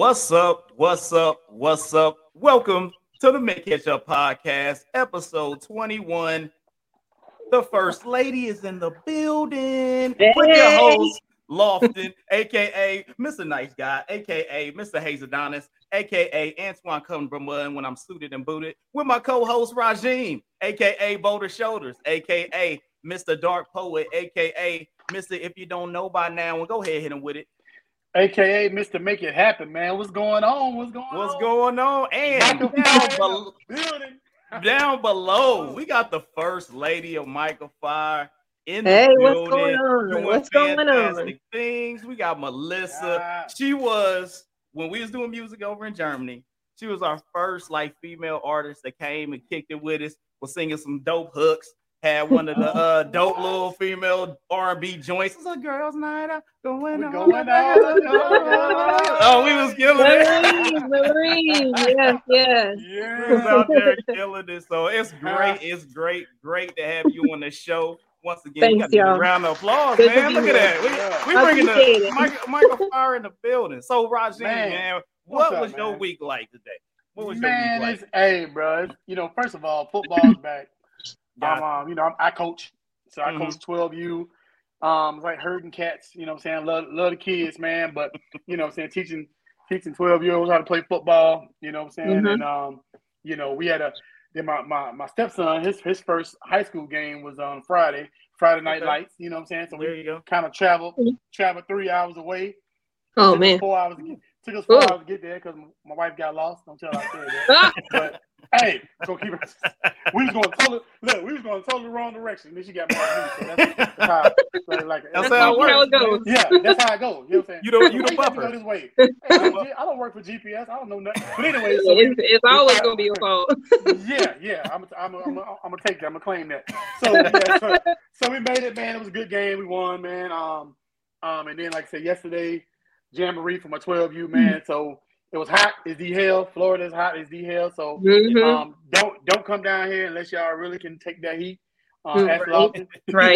What's up? What's up? What's up? Welcome to the Mint Ketchup Podcast, episode 21. The first lady is in the building. Hey. With your host, Lofton, aka Mr. Nice Guy, aka Mr. Hayes Adonis, aka Antoine Cumberland when I'm suited and booted, with my co-host Rajim, aka Boulder Shoulders, aka Mr. Dark Poet, aka Mr. If you don't know by now, well, go ahead and hit him with it. AKA Mr. Make It Happen, man. What's going on? What's going What's on? going on? And down, Fire below, down below, we got the first lady of Mic-a-Phire in the Hey, what's building. going on? doing What's going on? things. We got Melissa. Ah. She was when we was doing music over in Germany. She was our first like female artist that came and kicked it with us. Was singing some dope hooks. Had one of the uh, dope little female R and B joints. It's a girls' night out going We on. going out. Oh, we was killing it. Marie, Marie, yes, yes. We was out there killing it. So it's great. It's great. Great to have you on the show once again. we Thanks, got to give a y'all. round of applause, Good man. be Look at that. We, Yeah. we bringing the it. Michael, Mic-a-Phire in the building. So Rajin, man, Man, what what's up, was your man? week like today? What was Man, your it's week hey, bro. It's, you know, first of all, football's back. Like? Um, um, you know, I'm, I coach, so I Mhm. coach 12U. Um, it's like herding cats. You know, what I'm saying love, love the kids, man. But you know, what I'm saying teaching teaching 12 year olds how to play football. You know, what I'm saying Mhm. and um, you know, we had a then my, my my stepson his his first high school game was on Friday, Friday night Okay. lights. You know, what I'm saying so there we you go. kind of traveled Mhm. traveled three hours away. Oh Took man. four hours to get, took us four Ooh. hours to get there because my wife got lost. Don't tell her I said that. But hey, so keep it. We was going totally look. We was going totally wrong direction. Then she got mad at me. So that's, that's how. Like, like, That's That's how it how works. it goes. Yeah, that's how I go. You know what I'm saying? You the- you the Why have to buffer. Go this way. Hey, I, don't, I don't work for GPS. I don't know nothing. But anyway, so It's, we, it's always gonna be your fault. yeah, yeah. I'm I'm I'm I'm gonna take that. I'm gonna claim that. So yeah, so, so we made it, man. It was a good game. We won, man. Um, um, and then like I said yesterday, Jamboree for my 12U, man. So it was hot as the hell. Florida is hot as the hell. So Mhm. um, don't don't come down here unless y'all really can take that heat. Uh, Mm, ask right. You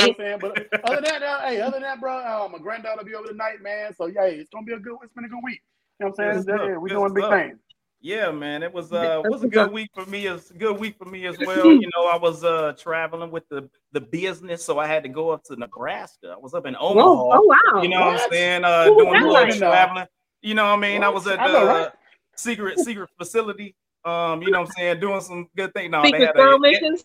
know what I'm saying? But other than that, uh, hey, other than that, bro, uh, my granddaughter will be over tonight, man. So yeah, it's gonna be a good. It's been a good week. You know what I'm saying? stuff. Yeah, we Good doing big stuff. things. Yeah, man, it was Yeah, uh that's was a good week for me. It's a good week for me as well. you know, I was uh traveling with the the business, so I had to go up to Nebraska. I was up in Omaha. Whoa, oh wow. You know what I'm saying? Uh, Ooh, doing a little traveling. You know what I mean? I was at the know, right? secret secret facility. Um, you know what I'm saying? Doing some good things. No, they had girl a, missions.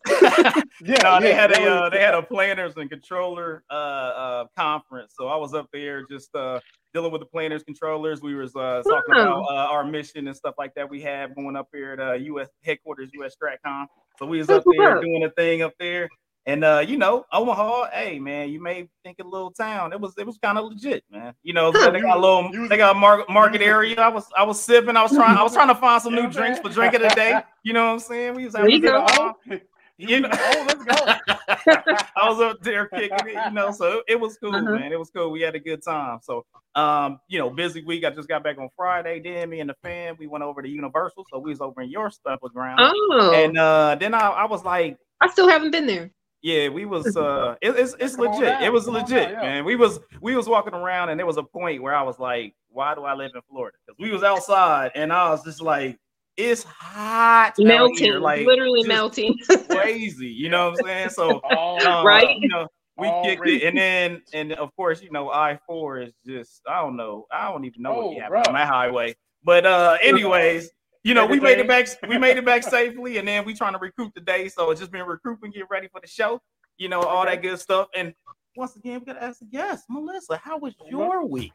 Yeah, no, they yeah, had a was- uh, they had a planners and controller uh, uh conference. So I was up there just uh dealing with the planners controllers. We was uh talking Oh. about uh, our mission and stuff like that we have going up here at uh, US headquarters US Stratcom. So we was up there doing a thing up there. And uh, you know, Omaha, hey man, you may think a little town. It was it was kind of legit, man. You know, so they got a little was- they got a mar- market area. I was I was sipping, I was trying, I was trying to find some new drinks for saying? drink of the day. You know what I'm saying? We was There having you a good go. time. You You know, oh, let's go. I was up there kicking it, you know, so it was cool, Uh-huh. man. It was cool. We had a good time. So, um, you know, busy week. I just got back on Friday. Then me and the fam, we went over to Universal. So we was over in your stuff ground. Oh, And uh, then I, I was like, I still haven't been there. Yeah, we was uh, it, it's it's Come legit. It was come legit, down, yeah. man. We was we was walking around, and there was a point where I was like, why do I live in Florida? Because we was outside, and I was just like, it's hot, Melting, like literally melting. crazy. You know what I'm saying? So uh, Right? You know, we kicked Already. it, and then and of course, you know, I four is just I don't know, I don't even know Oh, what you have on that highway. But uh, anyways, you know, we made it back. We made it back safely, and then we trying to recruit today. So it's just been recruiting, getting ready for the show. You know, all Okay. that good stuff. And once again, we gotta ask the guest, Melissa, how was your week?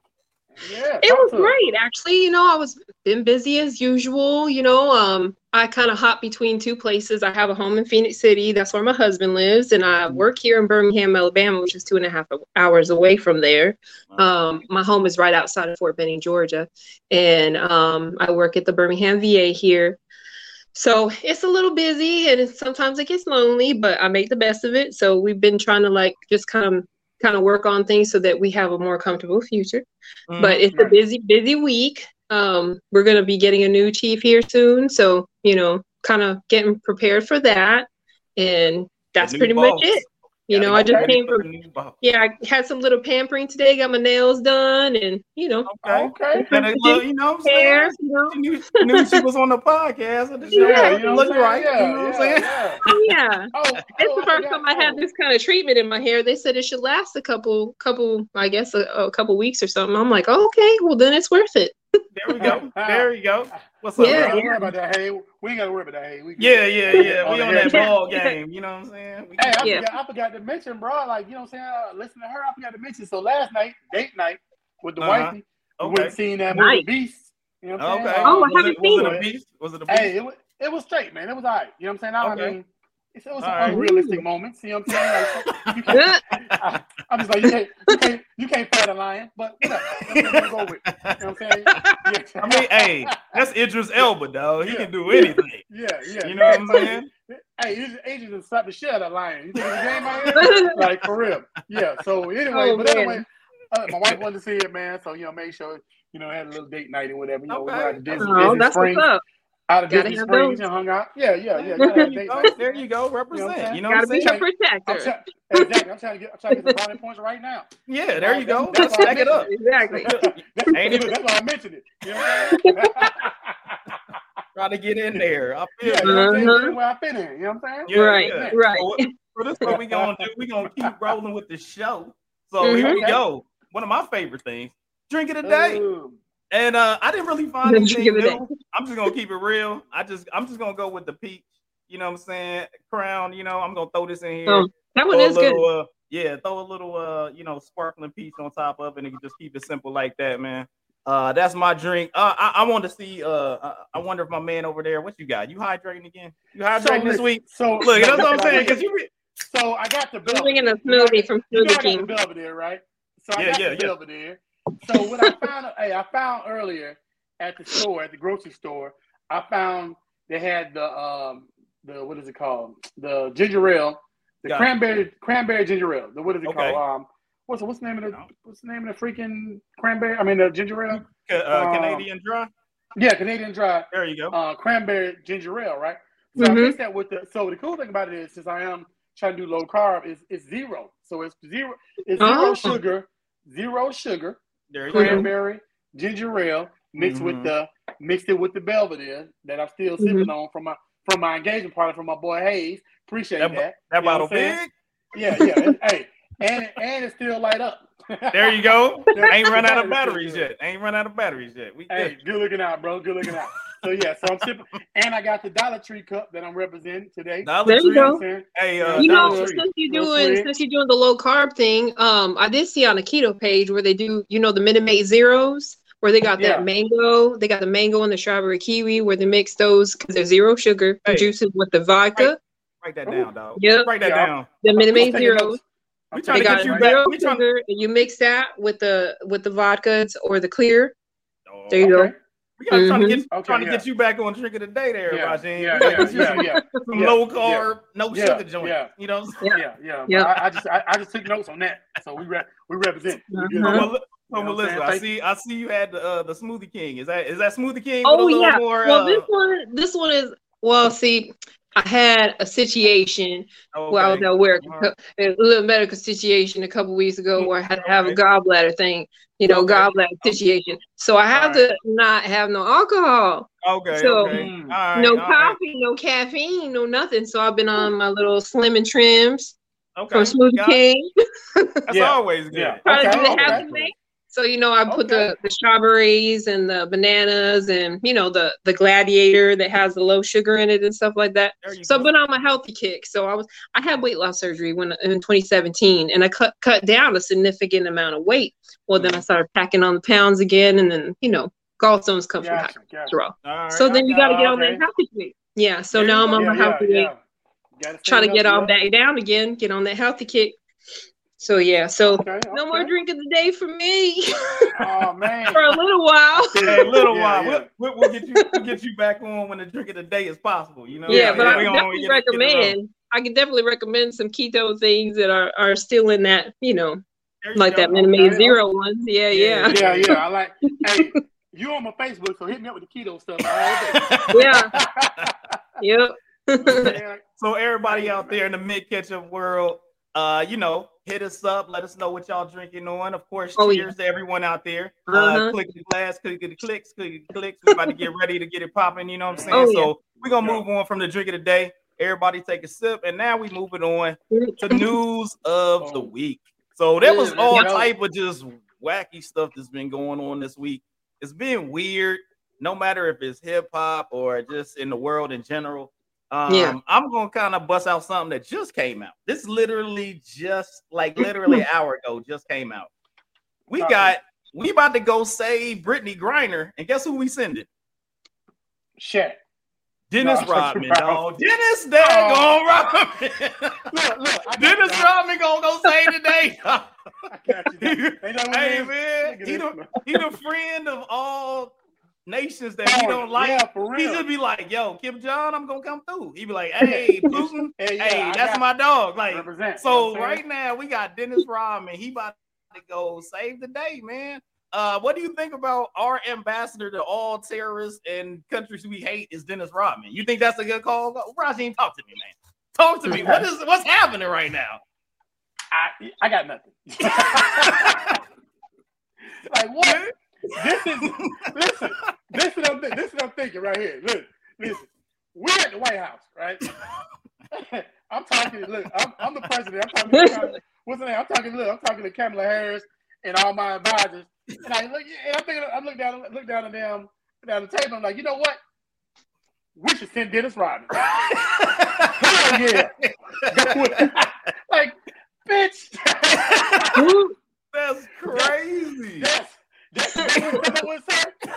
Yeah, It was great, actually. You know, I was been busy as usual. You know, um, I kind of hop between two places. I have a home in Phenix City, that's where my husband lives, and I work here in Birmingham, Alabama, which is two and a half hours away from there. Um, my home is right outside of Fort Benning, Georgia, and um, I work at the Birmingham VA here. So it's a little busy, and sometimes it gets lonely, but I make the best of it. So we've been trying to like just kind of kind of work on things so that we have a more comfortable future. Mm-hmm. but it's a busy busy week. Um we're going to be getting a new chief here soon. So you know kind of getting prepared for that. And that's pretty boss. much it You know, I just came from the new ball. yeah, I had some little pampering today, got my nails done, and you know, Okay. Okay. And it look, you know what I'm saying? hair, you know, She knew, she knew she was on the podcast and the show. Yeah, Yeah, you know look right. saying? you know what I'm saying? yeah, oh yeah. Oh, It's oh, the first forgot- time I had oh. this kind of treatment in my hair. They said it should last a couple, couple, I guess, a, a couple weeks or something. I'm like, oh, okay, well then it's worth it. There we go. There you go. What's up? We Yeah, bro? gotta worry about that. Hey, we ain't gotta worry about that. Hey, we Yeah, yeah, yeah. We on yeah. that ball game. You know what I'm saying? We- Hey, I, Yeah. forgot, I forgot to mention, bro. Like, you know what I'm saying? Uh, listen to her. I forgot to mention. So last night, date night with the Uh-huh. wifey, we went okay. and seen that movie Nice. Beast. You know what I'm Okay. saying? Oh, I haven't it, was seen it a beast? Was it a beast? Hey, it was, it was straight, man. It was all right. You know what I'm saying? I, Okay. I mean, it, it was some All right. unrealistic moments. You know what I'm saying? Like, you can't, I, I'm just like, you can't, you can't, you can't fight a lion, but whatever. That's I'm gonna go with. You know what I'm saying? Yeah. I mean, hey, that's Idris Elba, dog. He Yeah. can do anything. Yeah, yeah. You know what I'm saying? Hey, Agent Agent just slapped the shit out of that lion. You think it's a game out here? like for real. Yeah. So anyway, Oh, but man. anyway, uh, my wife wanted to see it, man. So you know, make sure you know had a little date night or whatever. You know, we Okay. went out to Disney, oh, Disney that's Springs, what's up. Out of Gotta Disney Springs, those. and hung out. Yeah, yeah, yeah. gotta have a There you date go. night. There you go. You know what I'm Represent. saying? You know Gotta be saying? your I'm protector. trying, exactly. I'm trying to get, I'm trying to get some brownie points right now. Yeah, there you go. That's Let's why I stack it up. Exactly. That's, Ain't even- that's why I mentioned it. You know I'm? Try to get in there. I feel yeah, you. you know what I'm saying? Uh-huh. Where I fit in. You know what I'm saying? Yeah, right, yeah. right. So, so this is what we gonna do. We gonna keep rolling with the show. So here Mhm. we go. One of my favorite things: drink of the day. Ooh. And uh, I didn't really find The anything drink of new. I'm just gonna keep it real. I just I'm just gonna go with the peach. You know what I'm saying? Crown. You know I'm gonna throw this in here. Oh, that one throw a is good. uh, yeah, throw a little, uh, you know, sparkling peach on top of it, and you can just keep it simple like that, man. Uh, that's my drink. Uh, I, I want to see. Uh, I, I wonder if my man over there, what you got? You hydrating again? You hydrating this listen, week? So Look, that's what I'm saying. Cause you, re- So I got the I'm Belvedere. drinking a You know, smoothie from you know Smoothie I got King. the Belvedere, right? So I Yeah, got yeah, the yeah. Belvedere. So what I found, hey, I found earlier at the store, at the grocery store, I found they had the um the what is it called? The ginger ale, the Got it. cranberry cranberry ginger ale. The what is it Okay. called? Um, what's what's the name of the what's the name of the freaking cranberry? I mean the ginger ale. uh, Um, Canadian dry. Yeah, Canadian Dry There you go. uh, cranberry ginger ale, right? So I Mhm. mixed that with the. So the cool thing about it is, since I am trying to do low carb, is it's zero. So it's zero. It's zero Oh. sugar, zero sugar, There you go. cranberry ginger ale mixed with Mhm. the mixed it with the Belvedere that I'm still sipping on from my from my engagement party from my boy Hayes. Appreciate That that. That bottle what I'm saying? big. Yeah, yeah. it- hey, and and it's still light up. There you go. Ain't run out of batteries yet. Ain't run out of batteries yet. We Hey, good. good looking out, bro. Good looking out. So yeah, so I'm sipping, and I got the Dollar Tree cup that I'm representing today. Dollar There you Tree. You go. I'm? Hey, uh, You Dollar know, Tree. since you're doing sweet. since you're doing the low carb thing, um, I did see on the keto page where they do, you know, the Minute Maid zeros, where they got Yeah. that mango, they got the mango and the strawberry kiwi, where they mix those because they're zero sugar Hey. juices with the vodka. Write that Ooh. down, dog. Yep. Write that Yeah. down. The Minute I'm Maid zeros. We trying They to taking get got you notes back. zero We trying- sugar, and you mix that with the with the vodkas or the clear. Oh, There you Okay. go. We got trying to get Okay, trying to yeah. get you back on drink of the day there, Yeah, Rajin. yeah, yeah, you yeah, yeah. some yeah, low carb, no Yeah, sugar joint. yeah. You know, what I'm saying? Yeah, yeah. Yeah. I, I just I, I just took notes on that. So we re- we represent. We Uh-huh. So, to go. Mel- so You know I'm Melissa. I see I see you had the uh, the Smoothie King. Is that is that Smoothie King? Oh a little yeah. More, well, uh, this one, this one is well. See, I had a situation okay. where I was at work, All right. a little medical situation a couple weeks ago where I had to have a gallbladder thing, you know, Okay. gallbladder situation. So I have Alright. to not have no alcohol, Okay, So- okay. Mm. No all right. coffee, no caffeine, no nothing. So I've been on my little slim and trims Okay. from Smoothie got it. King. That's Yeah. always good. Yeah. Trying to Okay, do the okay. So you know, I put Okay. the, the strawberries and the bananas and you know the the gladiator that has the low sugar in it and stuff like that. So go. I've been on my healthy kick. So I was I had weight loss surgery when in 2017 and I cut cut down a significant amount of weight. Well then I Mhm. started packing on the pounds again and then you know gallstones come from high Gotcha, gotcha. cholesterol. All right, So then you got to get on okay. that healthy kick. Yeah. So you now I'm on Yeah, my healthy yeah. kick, trying to get all back down again, get on that healthy kick. So yeah, so Okay, no more drink of the day for me Oh man. for a little while. Hey, a little Yeah, while. yeah. We'll, we'll, we'll get you. We'll get you back on when the drink of the day is possible. You know. Yeah, Yeah, but yeah. I We definitely get it- get recommend. I can definitely recommend some keto things that are, are still in that, you know, you like go. that Minute Maid okay. Zero ones. Yeah, Yeah. yeah. Yeah, yeah. I like. Hey, you on my Facebook, so hit me up with the keto stuff. Yeah. Yep. So everybody out there in the Mint Ketchup world, Uh, you know, hit us up. Let us know what y'all drinking on. Of course, Oh, cheers to everyone out there. Uh, Uh-huh. click the glass, click the clicks, click the clicks. We're about to get ready to get it popping. You know what I'm saying? Oh, yeah. So we're gonna move on from the drink of the day. Everybody take a sip, and now we moving on to news of the week. So there was all yeah. type of just wacky stuff that's been going on this week. It's been weird, no matter if it's hip hop or just in the world in general. Um, Yeah. I'm gonna kind of bust out something that just came out. This literally just like literally an hour ago just came out. We Talk got we about to go save Brittney Griner, and guess who we sending? Shit. Dennis No, Rodman, dog. Dennis daggone Rodman. Look, look. Dennis you. Rodman gonna go save today. I got you. They know what hey man, he the, he the friend of all nations that he don't like. Yeah, He just be like, "Yo, Kim Jong, I'm gonna come through." He be like, "Hey, Putin, Hey, yeah, hey, I my dog." Like, represent. you know so right now we got Dennis Rodman. He about to go save the day, man. Uh, what do you think about our ambassador to all terrorists and countries we hate is Dennis Rodman? You think that's a good call? Rajin, talk to me, man. Talk to me. What is what's happening right now? I, I got nothing. like what? This is listen. This is what I'm, this is what I'm thinking right here. Look, listen. We're at the White House, right? I'm talking. Look, I'm, I'm the president. I'm talking. To, what's the name? I'm talking. Look, I'm talking to Kamala Harris and all my advisors. And I look. And I'm thinking. I look down. Look down at them down the table. I'm like, you know what? We should send Dennis Rodman. Hell yeah. like, bitch. That's crazy. That's said.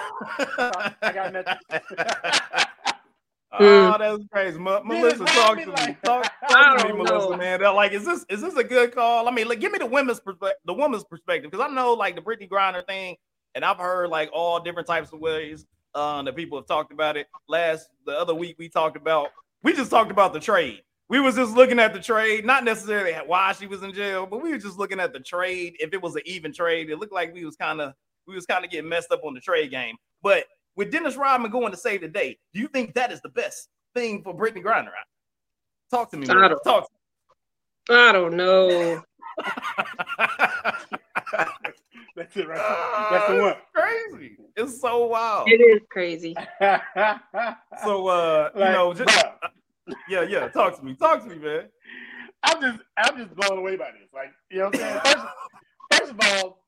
I got nothing. oh, that's crazy. Ma- Melissa, talk to Rodman, me. like- Talk, talk to me, don't Melissa, know. man. They're like, is this is this a good call? I mean, like, give me the women's perspective, the woman's perspective, because I know like the Brittney Griner thing, and I've heard like all different types of ways uh, that people have talked about it. Last the other week we talked about, we just talked about the trade. We was just looking at the trade, not necessarily why she was in jail, but we were just looking at the trade. If it was an even trade, it looked like we was kind of we was kind of getting messed up on the trade game. But with Dennis Rodman going to save the day, do you think that is the best thing for Brittney Griner? Talk to me. I man. don't- Talk. I don't know. That's it right there. That's the one. Crazy. It's so wild. It is crazy. So uh, you know, just bruh, yeah, yeah. Talk to me. Talk to me, man. I'm just I'm just blown away by this. Like, you know what I'm saying? First, first of all,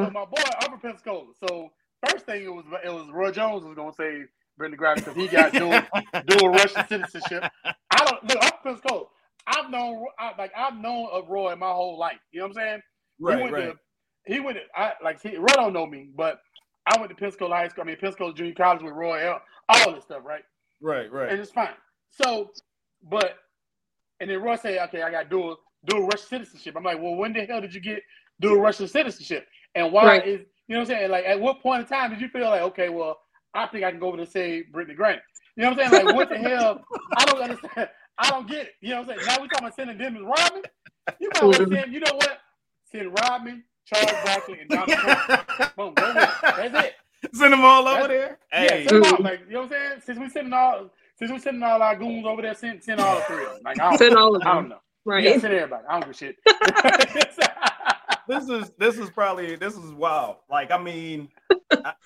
so No. my boy, I'm from Pensacola. So first thing it was it was Roy Jones was gonna say Brittney Griner because he got dual dual Russian citizenship. I don't look. I'm from Pensacola. I've known I, like I've known of Roy my whole life. You know what I'm saying? he Right, went right. to he went to, I like he, Roy don't know me, but I went to Pensacola High School. I mean Pensacola Junior College with Roy. All, all this stuff, right? Right, right. And it's fine. So, but and then Roy said, "Okay, I got dual dual Russian citizenship." I'm like, "Well, when the hell did you get dual Russian citizenship? And why Right. is you know what I'm saying? Like, at what point in time did you feel like, okay, well, I think I can go over to say Brittney Griner? You know what I'm saying? Like, what the hell? I don't understand. I don't get it. You know what I'm saying? Now we talking about sending Dennis Rodman. You might want to send. You know what? Send Rodman, Charles Barkley, and Donald Trump. Boom. That's it. Send them all over That's- there. Yeah, Hey, send them all. Like, you know what I'm saying? Since we sending all, since we sending all our goons over there, send, send all three of them. Like, I don't, Send all of I don't know. Right. Yeah, send everybody. I don't give a shit. this is this is probably this is wild. Like, I mean,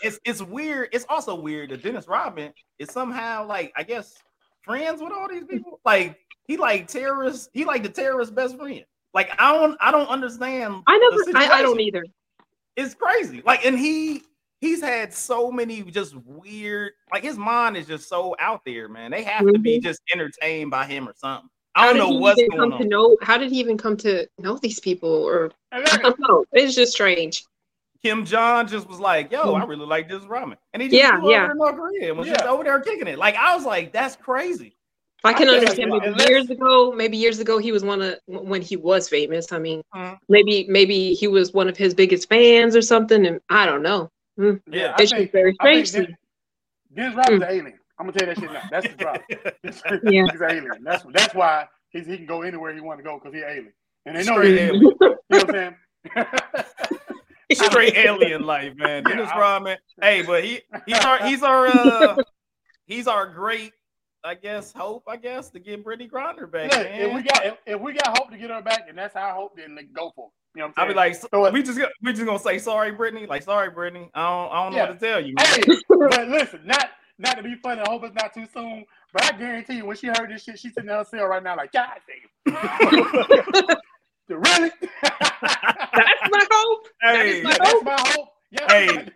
it's it's weird. It's also weird that Dennis Rodman is somehow like, I guess, friends with all these people. Like, he like terrorists. He like the terrorist best friend. Like, I don't I don't understand. I never. I, I don't either. It's crazy. Like, and he he's had so many just weird. Like, his mind is just so out there, man. They have to be Mhm. just entertained by him or something. I How don't did know he what's even going come to on. know? How did he even come to know these people? Or I don't know. It's just strange. Kim Jong just was like, "Yo, I really like this ramen," and he just Yeah, flew yeah. over to North Korea and was just over there kicking it. Like, I was like, "That's crazy." I can I understand like maybe unless- years ago, maybe years ago he was one of when he was famous. I mean, Mhm. maybe maybe he was one of his biggest fans or something, and I don't know. Yeah, I It's think, just very strange. to me. Den- Dennis Rodman's an alien. I'm gonna tell you that shit now. That's the problem. Yeah. he's an alien. That's that's why he's, he can go anywhere he want to go because he's alien. And they know Straight he's alien. You know what I'm saying? Straight alien life, man. Yeah, Dennis Rodman. Hey, but he he's our he's our uh he's our great I guess, hope, I guess, to get Brittney Griner back. Look, man. if we got if, if we got hope to get her back, and that's our hope, then like, go for it. You know what I'll I'm be like, So we just gonna- we just gonna say sorry, Brittney. Like, sorry, Brittney. I don't, I don't know Yeah. what to tell you. Hey, but listen, not not to be funny. I hope it's not too soon. But I guarantee you, when she heard this shit, she's sitting in her cell right now, like, God damn. really? That's my hope. Hey, my Yeah, that's my hope. Yeah. Hey.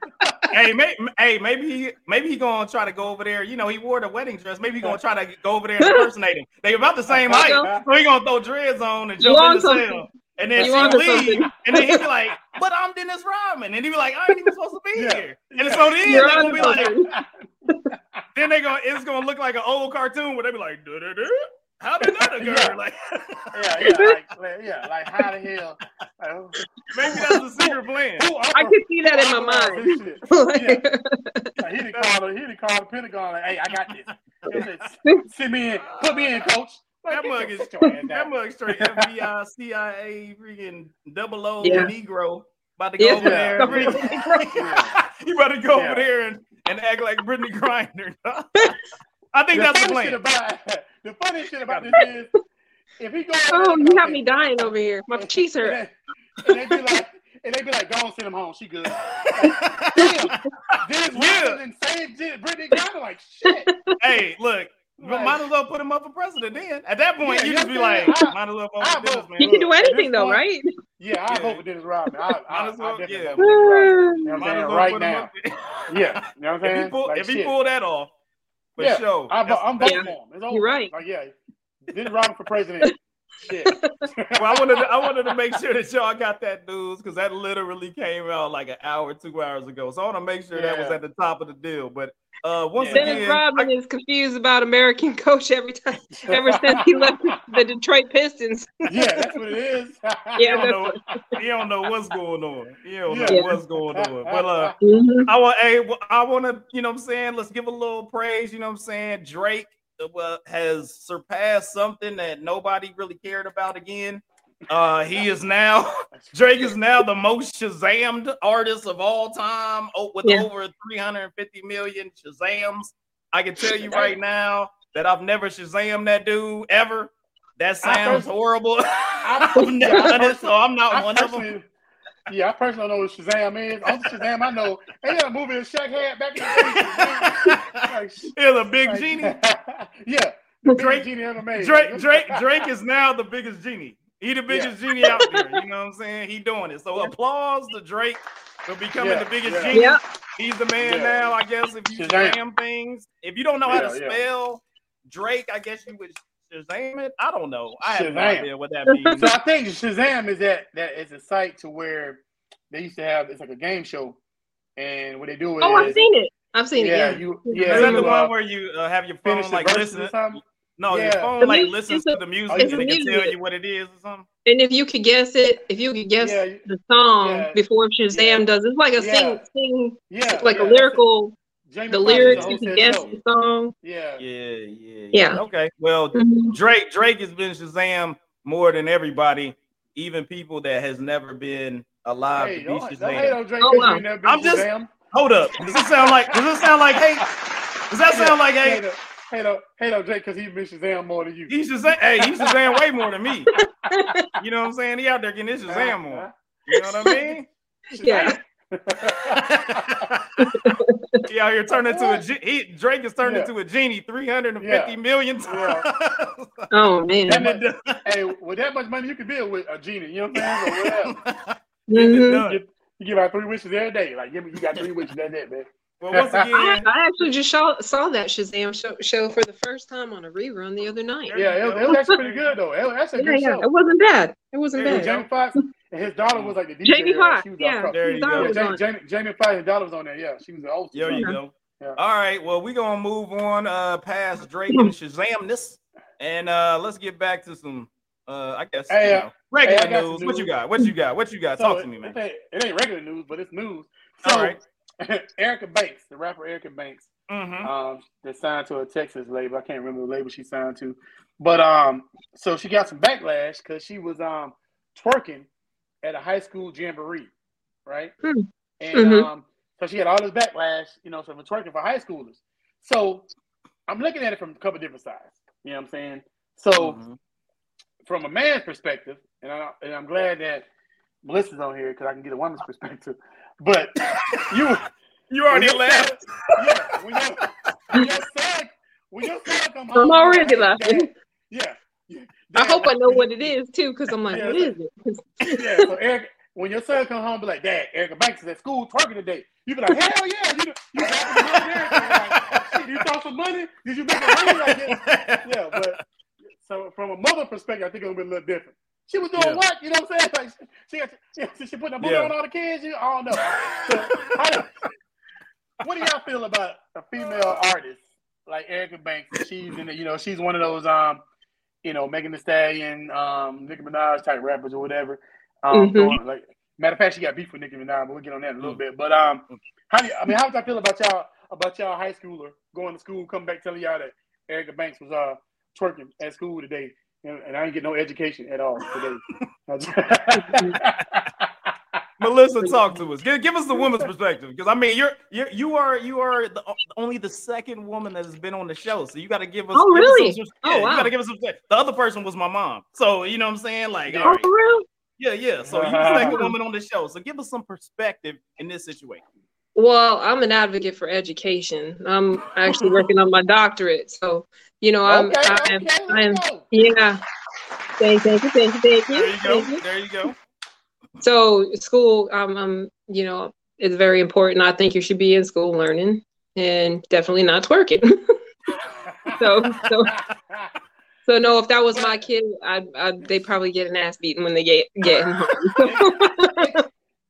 hey, may, hey, maybe he, maybe he gonna try to go over there. You know, he wore the wedding dress. Maybe he gonna try to go over there and impersonate him. They about the same height, so he gonna throw dreads on and You jump in on the cell. And then You she leave, and then he be like, "But I'm Dennis Rodman," and he be like, "I ain't even supposed to be Yeah. here." And so then You're they gonna onto be like, something. Then they gonna, it's gonna look like an old cartoon where they be like, "Duh, duh, duh. "How did that occur?" Yeah. Like, yeah, yeah, like, like, yeah, like how the hell? Like, who- maybe that's the secret plan. who I can see that in my mind. this shit? Like, he didn't call the he didn't call the Pentagon like, hey, I got this. Said, Send me in, put me in, coach. Like, That get mug is sit that down. mug straight FBI, CIA, freaking double O Yeah. Negro about to go Yeah. over there. Yeah. you better go Yeah. over there and, and act like Brittney Griner. I think The that's the funny plan. shit about the funny shit about this is if he goes Oh, you have me dying over here. My cheeks and hurt. they, and they be like and they be like, go on, send him home. She good. Damn. Dennis Yeah. Rodman and saved Jen- Brittney Griner like shit. hey, look, but might as well put him up for president then. At that point, Yeah, you you just be like, saying? I- might as well vote for Dennis, man. He can do anything though, point- right? Yeah, I Yeah. vote for Dennis Rodman. I, I, Might as well, I definitely yeah. vote for Dennis Rodman. You know Might as well Right now. Yeah. You know what I'm if saying? he pull, Like, if he shit. pull that off, for Yeah, sure. I, I'm voting Yeah. for him. It's over. You're right. Like, yeah. Dennis Rodman for president. Shit. well, I wanted to, I wanted to make sure that y'all got that news because that literally came out like an hour, two hours ago. So I want to make sure that was at the top of the deal. But uh, once Yeah. Dennis again, Rodman is confused about American coach every time, ever since he left the Detroit Pistons. yeah, that's what it is. he Yeah, don't know, he don't know what's going on. He don't know Yeah. what's going on. But uh, Mhm. I want, hey, I want to, you know, what I'm saying, let's give a little praise. You know, what I'm saying, Drake well, has surpassed something that nobody really cared about again. Uh, he is now Drake is now the most Shazammed artist of all time, with Yeah. over 350 million Shazams. I can tell you right now that I've never Shazammed that dude ever. That I sounds pers- horrible. I- I've never done it, so I'm not I one of them. Personally, yeah, I personally don't know what Shazam is. Only Shazam I know. They had a movie that Shaq had back in the day. Like, He's a big like- genie. yeah, the Drake- Drake genie ever made. Drake, Drake, Drake is now the biggest genie. He the biggest genie out there. You know what I'm saying? He doing it. So Yeah. applause to Drake for becoming Yeah, the biggest yeah. genie. Yeah. He's the man Yeah. now, I guess. If you Shazam. Shazam things, if you don't know how to Yeah, yeah. spell Drake, I guess you would Shazam it. I don't know. I have no idea what that means. So I think Shazam is that that is a site to where they used to have it's like a game show, and what they do is Oh, I've seen it. I've seen yeah, it. Yeah. you Is yeah is that you, the uh, one where you uh, have your phone like verses listen? or something. No, your phone The like mu- listens a- to the music it's and a it can tell you what it is or something. And if you could guess it, if you could guess Yeah, the song yeah. before Shazam Yeah. does, it's like a Yeah. sing, sing, yeah, like yeah, a lyrical. Jamie The Foxx lyrics, you can guess of the song. Yeah, Yeah, yeah, Yeah. Okay. Well, Mhm. Drake Drake has been Shazam more than everybody, even people that has never been alive Hey, to be don't, don't Shazam. Drake Oh, 'cause you wow. never been I'm just- Shazam. Hold up. Does it sound like does it sound like hate? Does that sound like hate hate? on, hate on, hate on Drake because he's been Shazam more than you. He Shazam hey, he Shazam way more than me. You know what I'm saying? He out there getting his Shazam on. You know what I mean? Yeah. He you're turning into a he, Drake is turned Yeah. into a genie 350 million times. Oh man. That And hey, with that much money, you could build with a genie. You know what I'm saying? Or whatever. done. Mhm. You, you give out three wishes every day. Like, give me, you got three wishes. That's it, man. Well, once I, again, I actually just saw, saw that Shazam show, show for the first time on a rerun the other night. Yeah, it, was- it was actually pretty good though. It, that's a Yeah, good yeah, show. it wasn't bad. It wasn't There bad. go. Jamie Foxx and his daughter was like the DJ. Jamie Foxx, she was yeah, There you go. Jamie, on. Jamie, Jamie Foxx, his daughter was on there. Yeah, she was the oldest. there you go. Yeah. All right, well, we're gonna move on uh past Drake and Shazamness, and uh let's get back to some uh I guess Hey, you uh, know, regular hey, I got news. What you got? What you got? What you got? So Talk to me, man. It ain't, it ain't regular news, but it's news. So, All right. Erica Banks, the rapper Erica Banks, Mm-hmm. um, that signed to a Texas label. I can't remember the label she signed to, but um, so she got some backlash because she was um twerking at a high school jamboree, right? Hmm. And Mhm. um, so she had all this backlash, you know, so for twerking for high schoolers. So I'm looking at it from a couple different sides. You know what I'm saying? So, Mhm. from a man's perspective, and, I, and I'm glad that Melissa's on here because I can get a woman's perspective. But you, You already when your laughed. Yeah, when your, when your son, when your son come home, I'm already laughing. Dad, yeah. yeah, I hope I know what it is too, because I'm like, Yeah, what is it? Yeah, so Eric, when your son come home, be like, Dad, Erica Banks is at school twerking today. You be like, hell yeah, you you got some money, and. Like, shit, you throw some money? Did you make it money like this? Yeah, but so from a mother perspective, I think it'll be a little different. She was doing Yeah. what? You know what I'm saying? Like she, got, she, she putting a booty Yeah. on all the kids. You, I don't know. So, how, what do y'all feel about a female artist like Erica Banks? She's in the, you know, she's one of those um, you know, Megan Thee Stallion, um, Nicki Minaj type rappers or whatever. Um, Mhm. going, like matter of fact, she got beef with Nicki Minaj, but we'll get on that in a little bit. But um, how do you, I mean, how would y'all feel about y'all about y'all high schooler going to school, come back telling y'all that Erica Banks was uh twerking at school today, and, and I didn't get no education at all today. Melissa, talk to us. Give, give us the woman's perspective, because I mean, you're you're you are you are the, only the second woman that has been on the show, so you got to give us. Oh, give us really? some- Oh, yeah, You got to give us some. The other person was my mom, so you know what I'm saying. Like, Oh, right, for yeah, yeah. So you're the second woman on the show, so give us some perspective in this situation. Well, I'm an advocate for education. I'm actually working on my doctorate, so you know, I'm, okay, I am, okay, I am, let's go. yeah. Thank, thank you, thank you, thank you. There you go. There you go. So school, um, um, you know, is very important. I think you should be in school learning, and definitely not twerking. so, so, so no. If that was my kid, I, I they probably get an ass beating when they get get home.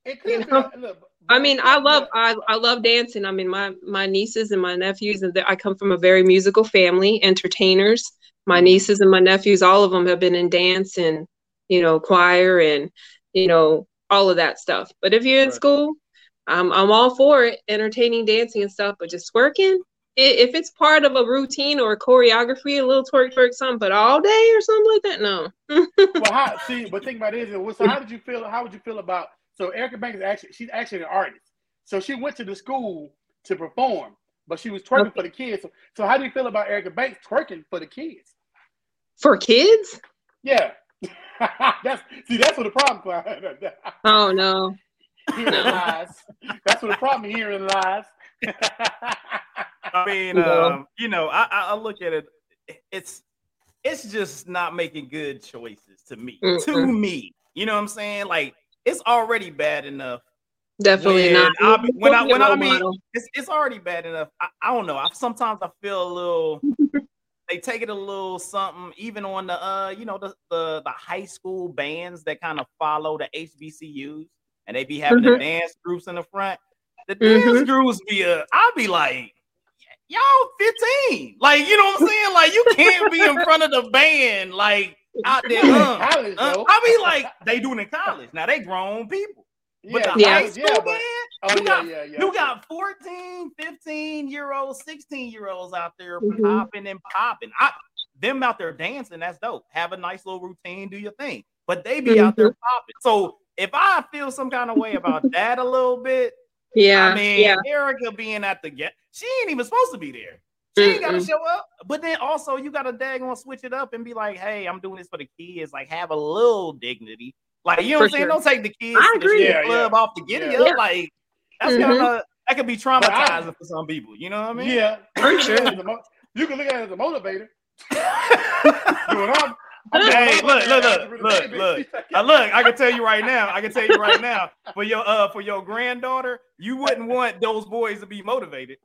it, it You know? look, I mean, I love I, I love dancing. I mean, my my nieces and my nephews, and I come from a very musical family, entertainers. My nieces and my nephews, all of them have been in dance and you know choir and you know all of that stuff. But if you're in Right. school, I'm I'm all for it, entertaining, dancing and stuff. But just working, i- if it's part of a routine or a choreography, a little twerk twerk something, but all day or something like that, no. well, how, see, but think about it is, so how did you feel? How would you feel about? So Erica Banks is actually, she's actually an artist. So she went to the school to perform, but she was twerking for the kids. So, so how do you feel about Erica Banks twerking for the kids? For kids? Yeah, that's see, that's what the problem. Clyde. Oh no. herein lies. That's what the problem herein lies. I mean, You know? um, you know, I, I I look at it. It's it's just not making good choices to me. To Mm-mm. me, you know what I'm saying? Like it's already bad enough. Definitely When not. I be- when I- when I mean- It's it's already bad enough. I, I don't know. I sometimes I feel a little. They take it a little something, even on the uh, you know, the the, the high school bands that kind of follow the HBCUs, and they be having the Mhm. dance groups in the front. The Mhm. dance groups be uh, I'll be like, y'all 15. Like, you know what I'm saying? Like, you can't be in front of the band, like out there. Uh, College, uh, though. I be like, they do it in college. Now they grown people. But yeah, the Yeah. high school yeah, band, but- oh you yeah, got yeah, yeah. you got 14, 15 year olds, 16 year olds out there Mhm. popping and popping. I them out there dancing, that's dope. Have a nice little routine, do your thing. But they be out there popping. So if I feel some kind of way about that a little bit, Yeah. I mean, yeah. Erica being at the get, she ain't even supposed to be there. She ain't got to show up. But then also, you got to daggone switch it up and be like, hey, I'm doing this for the kids. Like, have a little dignity. Like, you know For what I'm saying? sure. Don't take the kids I to the agree. strip Yeah, club yeah. off the giddy Yeah. up. Like, that's Mhm. kind of that could be But I- traumatizing for some people. You know what I mean? Yeah, For you can sure. look at it as a mo- You can look at it as a motivator. Doing all- I'm doing Hey, all look, look, look, look, look. Uh, look, I can tell you right now. I can tell you right now. For your uh, for your granddaughter, you wouldn't want those boys to be motivated.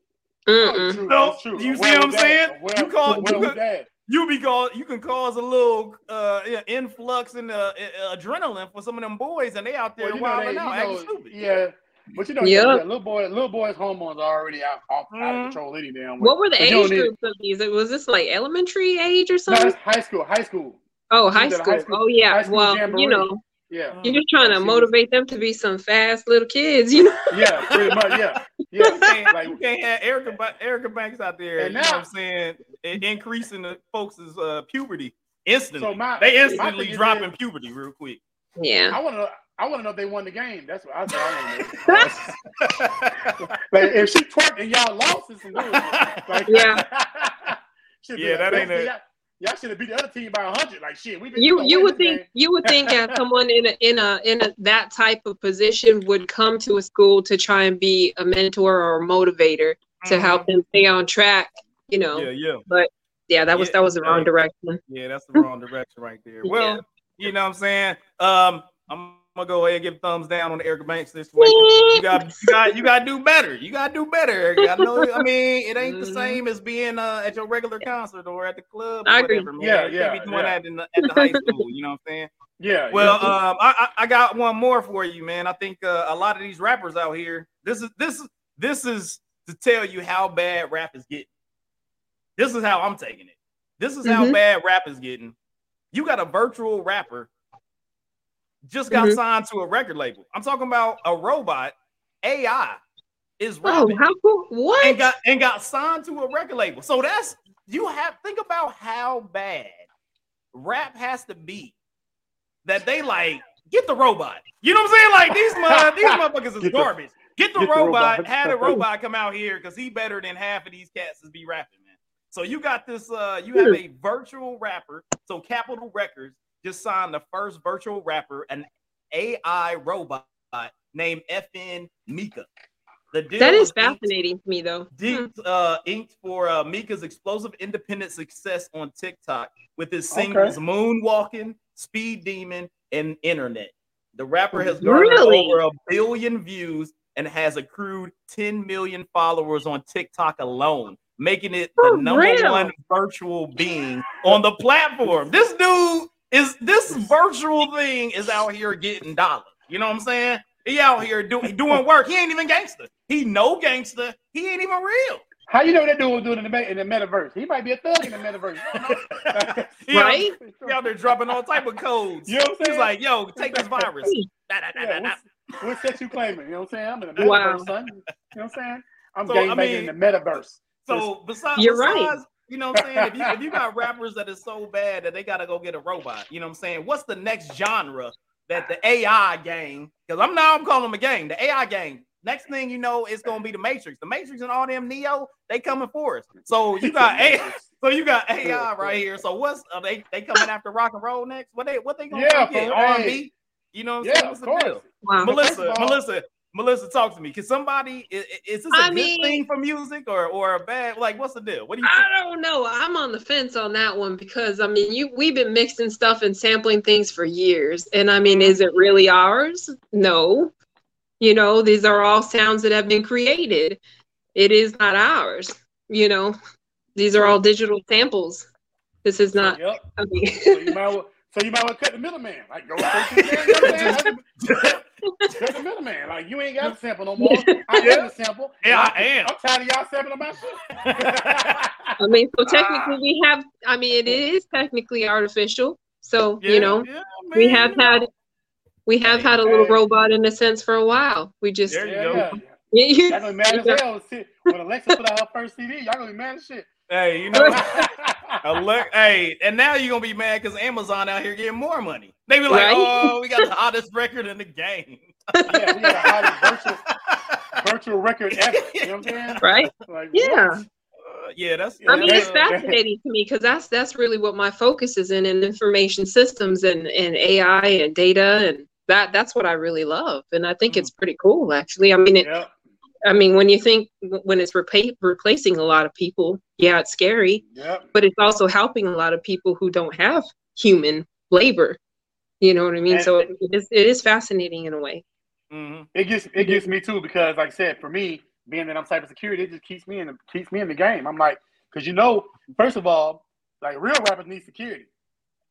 Mm-mm. true, No, that's true. you see what I'm well-with saying? dad, a well- You call- a you could- You be cause you can cause a little uh influx in the uh, adrenaline for some of them boys, and they out there Well, wilding they- out, you acting know, stupid. Yeah, but you know, Yep. yeah, little boy, little boy's hormones are already out, off, out Mhm. of control any damn way. What were the So you age need- groups of these? Was this like elementary age or something? it's high school, high school. oh, high was at a school. high school- Oh, yeah. school well, jamboree. you know, Yeah, you're just trying to motivate them to be some fast little kids, you know? yeah, pretty much. Yeah, You yeah. can't, Like, you can't have Erica, Ba- Erica Banks out there, And you know now- what I'm saying, increasing the folks' uh, puberty instantly. so my they instantly thing is dropping this, puberty real quick. Yeah. I want to know. I want to know if they won the game. That's what I, that's what I want to know. like if she twerked and y'all lost, it's some. Like, Yeah. Yeah, like, that ain't it." Y'all, y'all should have beat the other team by hundred. Like shit, we You you would think you would think that someone in a in a in a that type of position would come to a school to try and be a mentor or a motivator to help them stay on track. You know, Mm-hmm. Yeah, yeah. yeah, that was Yeah, that was the wrong yeah. direction. Yeah, that's the wrong direction right there. Well, Yeah. you know what I'm saying? Um, I'm gonna go ahead and give thumbs down on the Eric Banks situation. You got you got you gotta do better. You gotta do better. Eric. I know I mean it ain't the Mhm. same as being uh, at your regular concert or at the club or I agree. whatever, man. Yeah, you yeah, can't be doing yeah. that in the, at the high school, you know what I'm saying? Yeah. Well, yeah. um, I, I I got one more for you, man. I think uh, a lot of these rappers out here. This is this is this is to tell you how bad rap is getting. This is how I'm taking it. This is how Mhm. bad rap is getting. You got a virtual rapper just got Mhm. signed to a record label. I'm talking about a robot AI is Oh, how cool! What? and got and got signed to a record label. So that's you have think about how bad rap has to be that they like get the robot. You know what I'm saying? Like these mother, these motherfuckers is Get the- garbage. Get the get the robot, Had a robot come out here because he better than half of these cats is be rapping, man. So you got this, uh, you have a virtual rapper. So Capitol Records just signed the first virtual rapper, an AI robot named FN Meka. The deal that is was inked- fascinating to me, though. Hmm. Uh, inked for uh, Meka's explosive independent success on TikTok with his Okay. singles Moonwalking, Speed Demon, and Internet. The rapper has garnered Really? over a billion views and has accrued 10 million followers on TikTok alone, making it the Oh, number real? one virtual being on the platform. This dude is this virtual thing is out here getting dollars. You know what I'm saying? He out here doing doing work. He ain't even gangster. He no gangster. He ain't even real. How you know that dude was doing in the, me- in the metaverse? He might be a thug in the metaverse. You don't know. Right? He out there dropping all type of codes. You know what I'm He's saying? like, yo, take this virus. Da, da, da, da, Yeah, what's, what sex you claiming? You know what I'm saying? I'm in the metaverse, Wow. son. You know what I'm saying? I'm So, gang I mean- in the metaverse. So besides, You're right. Besides, you know what I'm saying? If you, if you got rappers that is so bad that they gotta go get a robot, you know what I'm saying? What's the next genre that the AI gang? Because I'm now I'm calling them a gang, the AI gang. Next thing you know, it's gonna be the Matrix. The Matrix and all them Neo, they coming for us. So you got AI, so you got AI right here. So what's are they they coming after rock and roll next? What they what they gonna Yeah, get? bro, R&B? You know what I'm Yeah, saying? of What's the course. deal? Wow. Melissa, all- Melissa, Melissa, talk to me. Can somebody is, is this a I good mean- thing for music or or a bad? Like, what's the deal? What do you think? I don't know. I'm on the fence on that one because I mean, you we've been mixing stuff and sampling things for years, and I mean, is it really ours? No. You know, these are all sounds that have been created. It is not ours. You know, these are all digital samples. This is not. Yep. I mean, So you might well, so you might well cut the middleman. Like go straight to the man. You know what I'm saying? Cut the middleman. Like you ain't got a sample no more. I Yeah. am a sample. Yeah, I'm- I am. I'm tired of y'all sampling my shit. I mean, so technically, we have. I mean, it is technically artificial. So you know, yeah, we have you had we have had a little robot in a sense for a while. We just There you yeah, go. yeah. Yeah, you- Y'all gonna be mad as hell when Alexa put out her first CD. Y'all gonna be mad as shit. Hey, you know, Alec- hey, and now you're gonna be mad because Amazon out here getting more money. They be like, Right? oh, we got the hottest record in the game. yeah, we got the hottest virtual virtual record ever. You know what I'm saying? right? Like, Yeah. what? Uh, yeah, that's. I mean, it's uh, fascinating to me because that's that's really what my focus is in, in information systems and, and AI and data and that that's what I really love, and I think it's pretty cool actually. I mean, it, Yep. I mean, when you think when it's repa- replacing a lot of people, yeah, it's scary, Yep. but it's also helping a lot of people who don't have human labor. You know what I mean? And- so it is it is fascinating in a way. mhm. It gets it gets me too because, like I said, for me, being that I'm cybersecurity, it just keeps me in the keeps me in the game. I'm like, because you know, first of all, like real rappers need security.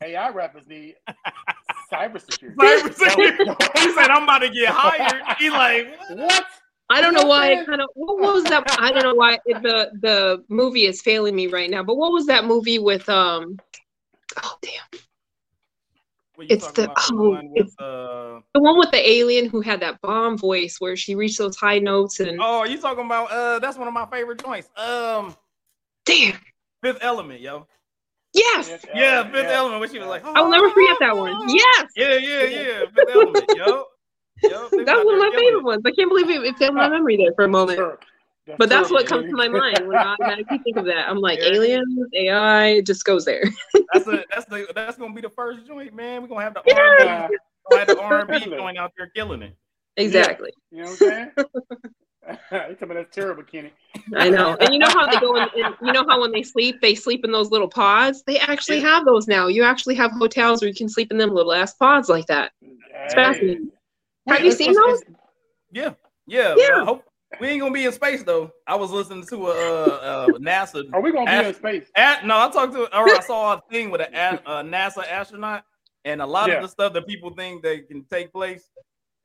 AI rappers need cybersecurity. Cybersecurity. he said, "I'm about to get hired." He like, what? I don't know know why I'm it kind of what was that I don't know why it, the the movie is failing me right now. But what was that movie with um oh damn What you It's the- about? oh, one with, it's- uh, the one with the alien who had that bomb voice where she reached those high notes and oh, you talking about? Uh, that's one of my favorite joints. Um, damn Fifth Element, yo. yes Yes, Yeah, Fifth yeah. Element. When she was like, I will never forget that one. Yes, Yeah, yeah, yeah. Fifth Element, yo. Yo, that was one of my favorite ones. I can't believe it, it failed my memory there for a moment. Sure. But that's what comes to my mind when I automatically think of that. I'm like Yeah. aliens, AI, it just goes there. That's a, that's the that's gonna be the first joint, man. We're gonna have the Yeah. R&B, gonna have the R&B Definitely. joint out there killing it. exactly. You know what I'm saying? you tell me that's terrible, Kenny. I know. And you know how they go in, in you know how when they sleep, they sleep in those little pods? They actually Yeah. have those now. You actually have hotels where you can sleep in them little ass pods like that. It's fascinating. Have you seen those? Yeah, yeah. Yeah. well, hope- we ain't gonna be in space though. I was listening to a uh, uh, NASA. Are we gonna be in space? At, no, I talked to or I saw a thing with a, a, a NASA astronaut, and a lot Yeah. of the stuff that people think that can take place,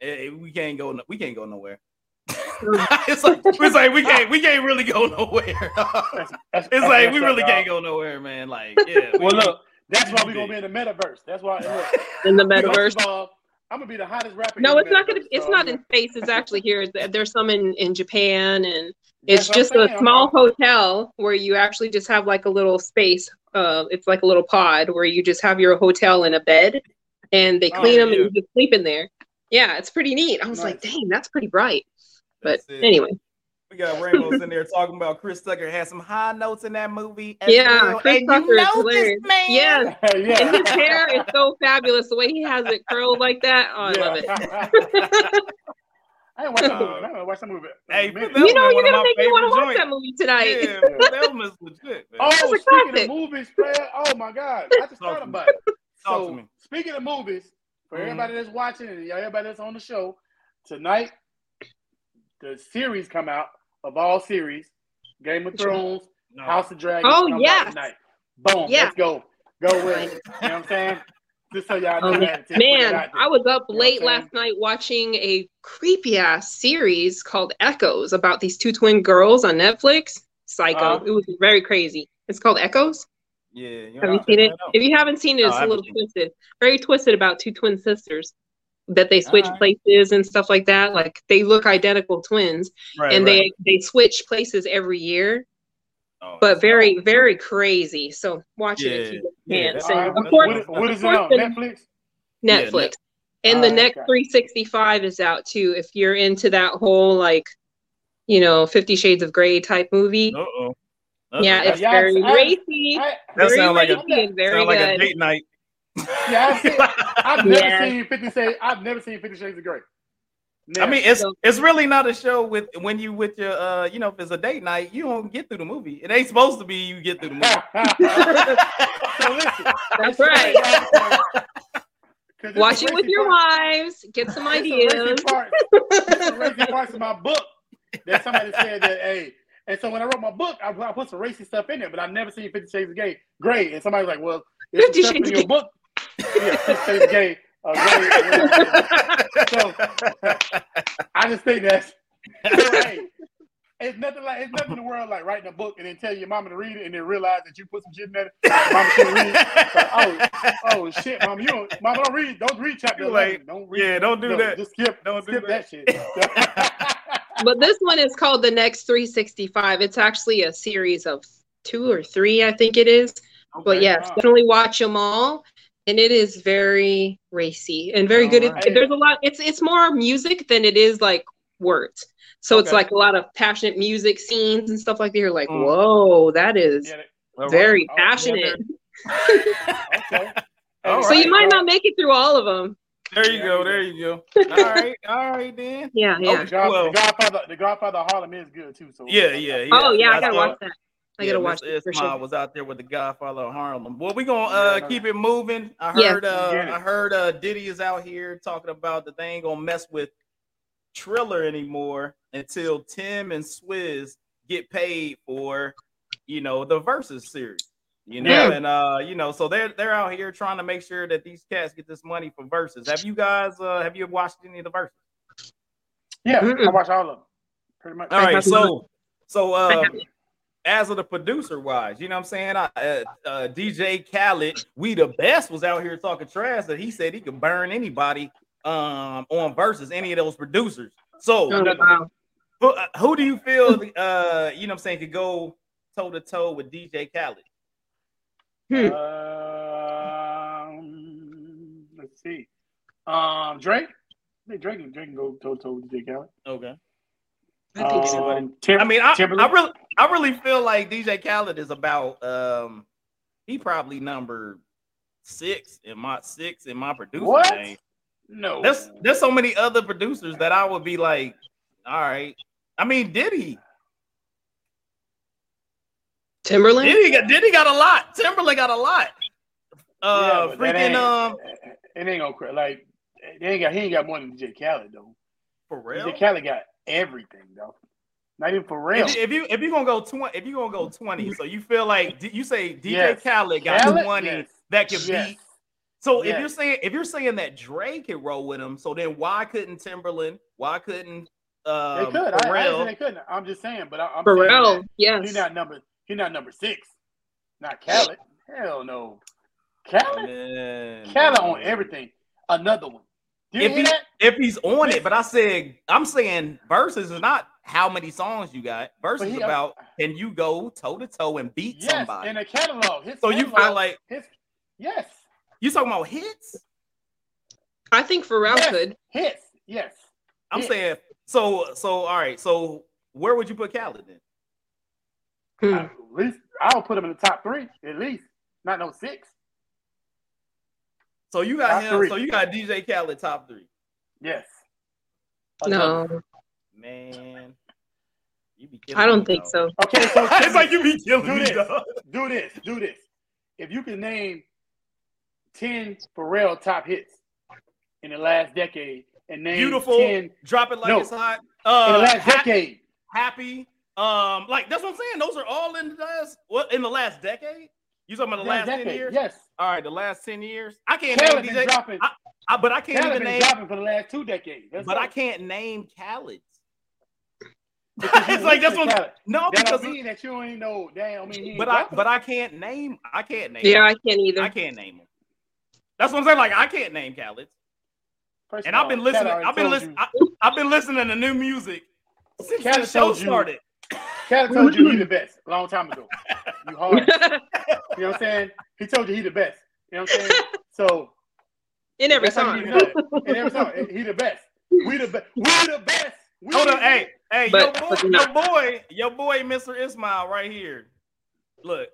eh, we can't go. no- We can't go nowhere. it's like it's like we can't we can't really go nowhere. That's, that's, it's that's like we really up, can't go nowhere, man. Like, yeah. we- Well, look, that's why we we're gonna be in the metaverse. That's why. Look, In the first metaverse. of all, I'm gonna be the hottest rapper. No, it's not gonna it's so not in space. It's actually here. There's some in, in Japan and it's what I'm just a small hotel where you actually just have like a little space. Uh, it's like a little pod where you just have your hotel and a bed, and they Oh, clean them yeah. and you just sleep in there. Yeah, it's pretty neat. I was like, dang, that's pretty bright. But That's anyway, We got Ramos in there talking about Chris Tucker had some high notes in that movie. as Yeah, well. Chris and Tucker you is know hilarious. this man. yeah, and his hair is so fabulous. The way he has it curled like that, oh, I love it. I ain't watch that movie. I ain't watch that movie. Hey, in a minute. That You know, you're gonna make me want to favorite watch that movie tonight. Yeah, that was legit. Man. Oh, speaking classic. of movies, player. Oh my God, I just thought to me. about it. Talk So speaking of movies, for Mhm. everybody that's watching and everybody that's on the show tonight, the series come out of all series: Game of Thrones, No. House of Dragons. Oh, comes out yes. tonight. Boom. Yeah. Let's go. Go with it. You know what I'm saying? Just so y'all know Oh, that. Just it Man. I was up You know late last night watching a creepy ass series called Echoes about these two twin girls on Netflix. Psycho. Uh-huh. It was very crazy. It's called Echoes. Yeah. You Have you seen it? If you haven't seen it, No, it's I a haven't little seen it. twisted. Very twisted about two twin sisters that they switch Alright. places and stuff like that. Like they look identical twins, Right, and right. they they switch places every year. Oh, But that's- very very crazy. So watch it if you can. yeah, So, All right, of course, what is, what is it on course the- Netflix? Yeah, Netflix. Net- and the Alright, next okay. 365 is out too. If you're into that whole like, you know, Fifty Shades of Grey type movie. Uh-oh. Yeah, it's Yeah, very I- racy. I, That very sound like a- and very Sound like a good. date night. Yeah, I've, seen, I've never Yeah. seen Fifty Shades. I've never seen Fifty Shades of Grey. I mean, it's it's really not a show with when you with your uh you know if it's a date night you don't get through the movie. It ain't supposed to be you get through the movie. so listen, That's right. Watch it with your wives. Get some ideas. Parts, some racy parts of my book that somebody said that hey. And so when I wrote my book, I, I put some racy stuff in there, but I've never seen Fifty Shades of Grey. Great. and somebody's like, "Well, it's Fifty stuff in your of book." Yeah, Fifty Shades of Grey. Uh, so I just think that's hey, it's nothing like it's nothing in the world like writing a book and then tell your mama to read it and then realize that you put some shit in there. Mama should read. oh, oh shit, mama, you don't, mama don't read, don't read chapter You're 11. like, don't read. yeah, don't do no, that. Just skip, Don't do that, that. shit. But this one is called The Next 365. It's actually a series of two or three, I think it is. But Okay. yes, wow. definitely watch them all. And it is very racy and very All good. right. It, there's a lot. It's it's more music than it is like words. So it's like a lot of passionate music scenes and stuff like that. You're like, Mm. whoa, that is Yeah, that- All right. very Oh, yeah, passionate. okay. All so you might well- not make it through all of them. There you go. There you go. All right. All right then. Yeah, yeah. The, God, Well- the Godfather, the Godfather of Harlem is good too. So Yeah, yeah. yeah. oh yeah, I That's gotta watch that. I yeah, gotta watch Mr. it for sure. was out there with the Godfather of Harlem. Well, we gonna uh, keep it moving. I Yeah. heard uh, Get it. I heard uh, Diddy is out here talking about that they ain't gonna mess with Triller anymore until Tim and Swizz get paid for you know the versus series. You know, Yeah. and uh, you know, so they're they're out here trying to make sure that these cats get this money for verses. Have you guys uh have you watched any of the verses? yeah. I watch all of them. Pretty much. All right, so so uh haven't. As of the producer wise, you know what I'm saying? I, uh, uh, DJ Khaled, we the best was out here talking trash that he said he could burn anybody um on versus any of those producers. So Oh, wow. who, uh, who do you feel uh you know what I'm saying could go toe to toe with DJ Khaled? Hmm. Um, let's see. Um, Drake. I Drake, and Drake can go toe to toe with DJ Khaled. Okay. I think so. Um, Tim- I mean, I, Timbaland? I really, I really feel like DJ Khaled is about. Um, he probably number six in my six in my producer What? name. no. There's there's so many other producers that I would be like, all right. I mean, did he? Timbaland. Did he got? Did he got a lot? Timbaland got a lot. Uh, but that freaking ain't- um, it ain't gonna cra- like they ain't got he ain't got more than DJ Khaled though. for real. DJ Khaled got everything though. Not even for real. If, you- if you if you gonna go twenty, if you gonna go twenty, so you feel like you say DJ Yes. Khaled got Khaled? twenty Yes. that can Yes. beat. So if you're saying if you're saying that Drake can roll with him, so then why couldn't Timbaland? Why couldn't They um, could. I, I ain't saying Pharrell? they couldn't. I'm just saying, but I, I'm saying Pharrell. Yes. He's not number. He's not number six. Not Khaled. Hell no. Khaled. Man. Khaled on everything. Another one. Did If hear he that? if he's on it, but I said I'm saying verses is not how many songs you got. Verses he- about can you go toe to toe and beat Yes, somebody. in a catalog. His so you catalog, feel like his yes, you talking about hits? I think Pharrell Yes. could. hits, yes. I'm Yeah. saying so. So all right. So where would you put Khaled then? Hmm. At least I'll put him in the top three at least. Not no six. So you got Top him. three. So you got DJ Khaled top three. Yes. Another. No, Man, you be killing I don't think dog. so. Okay, so it's like you be killing Do me, this. dog. do this, do this. If you can name ten Pharrell top hits in the last decade, and name Beautiful. ten Drop it like No. it's hot. Uh, in the Uh, last ha- decade. happy. Um, like that's what I'm saying. Those are all in the last what in the last decade. You talking about the Last last ten years? Yes. All right, the last ten years. I can't Khaled name been DJ, dropping. I- I- but I can't Khaled even name. dropping for the last two decades. Let's But go. I can't name Khaled. It's like that's listen what. Khaled. No, That because don't mean that you ain't know. Damn, I mean, but I but I can't name. I can't name. Yeah, him. I can't either. I can't name him. That's what I'm saying. Like I can't name Khaled. First And of I've been all, listening. I've been listening. I've been listening to new music since Khaled the show told you- started. You- Khaled told you he the best a long time ago. You hard. You know what I'm saying? He told you he the best. You know what I'm saying? So In every that's how you song. need to know. In every song, he the best. We the best. We the best. We Hold the on, hey, hey, But- your boy, but your not- boy, your boy, Mr. Ismail, right here. Look,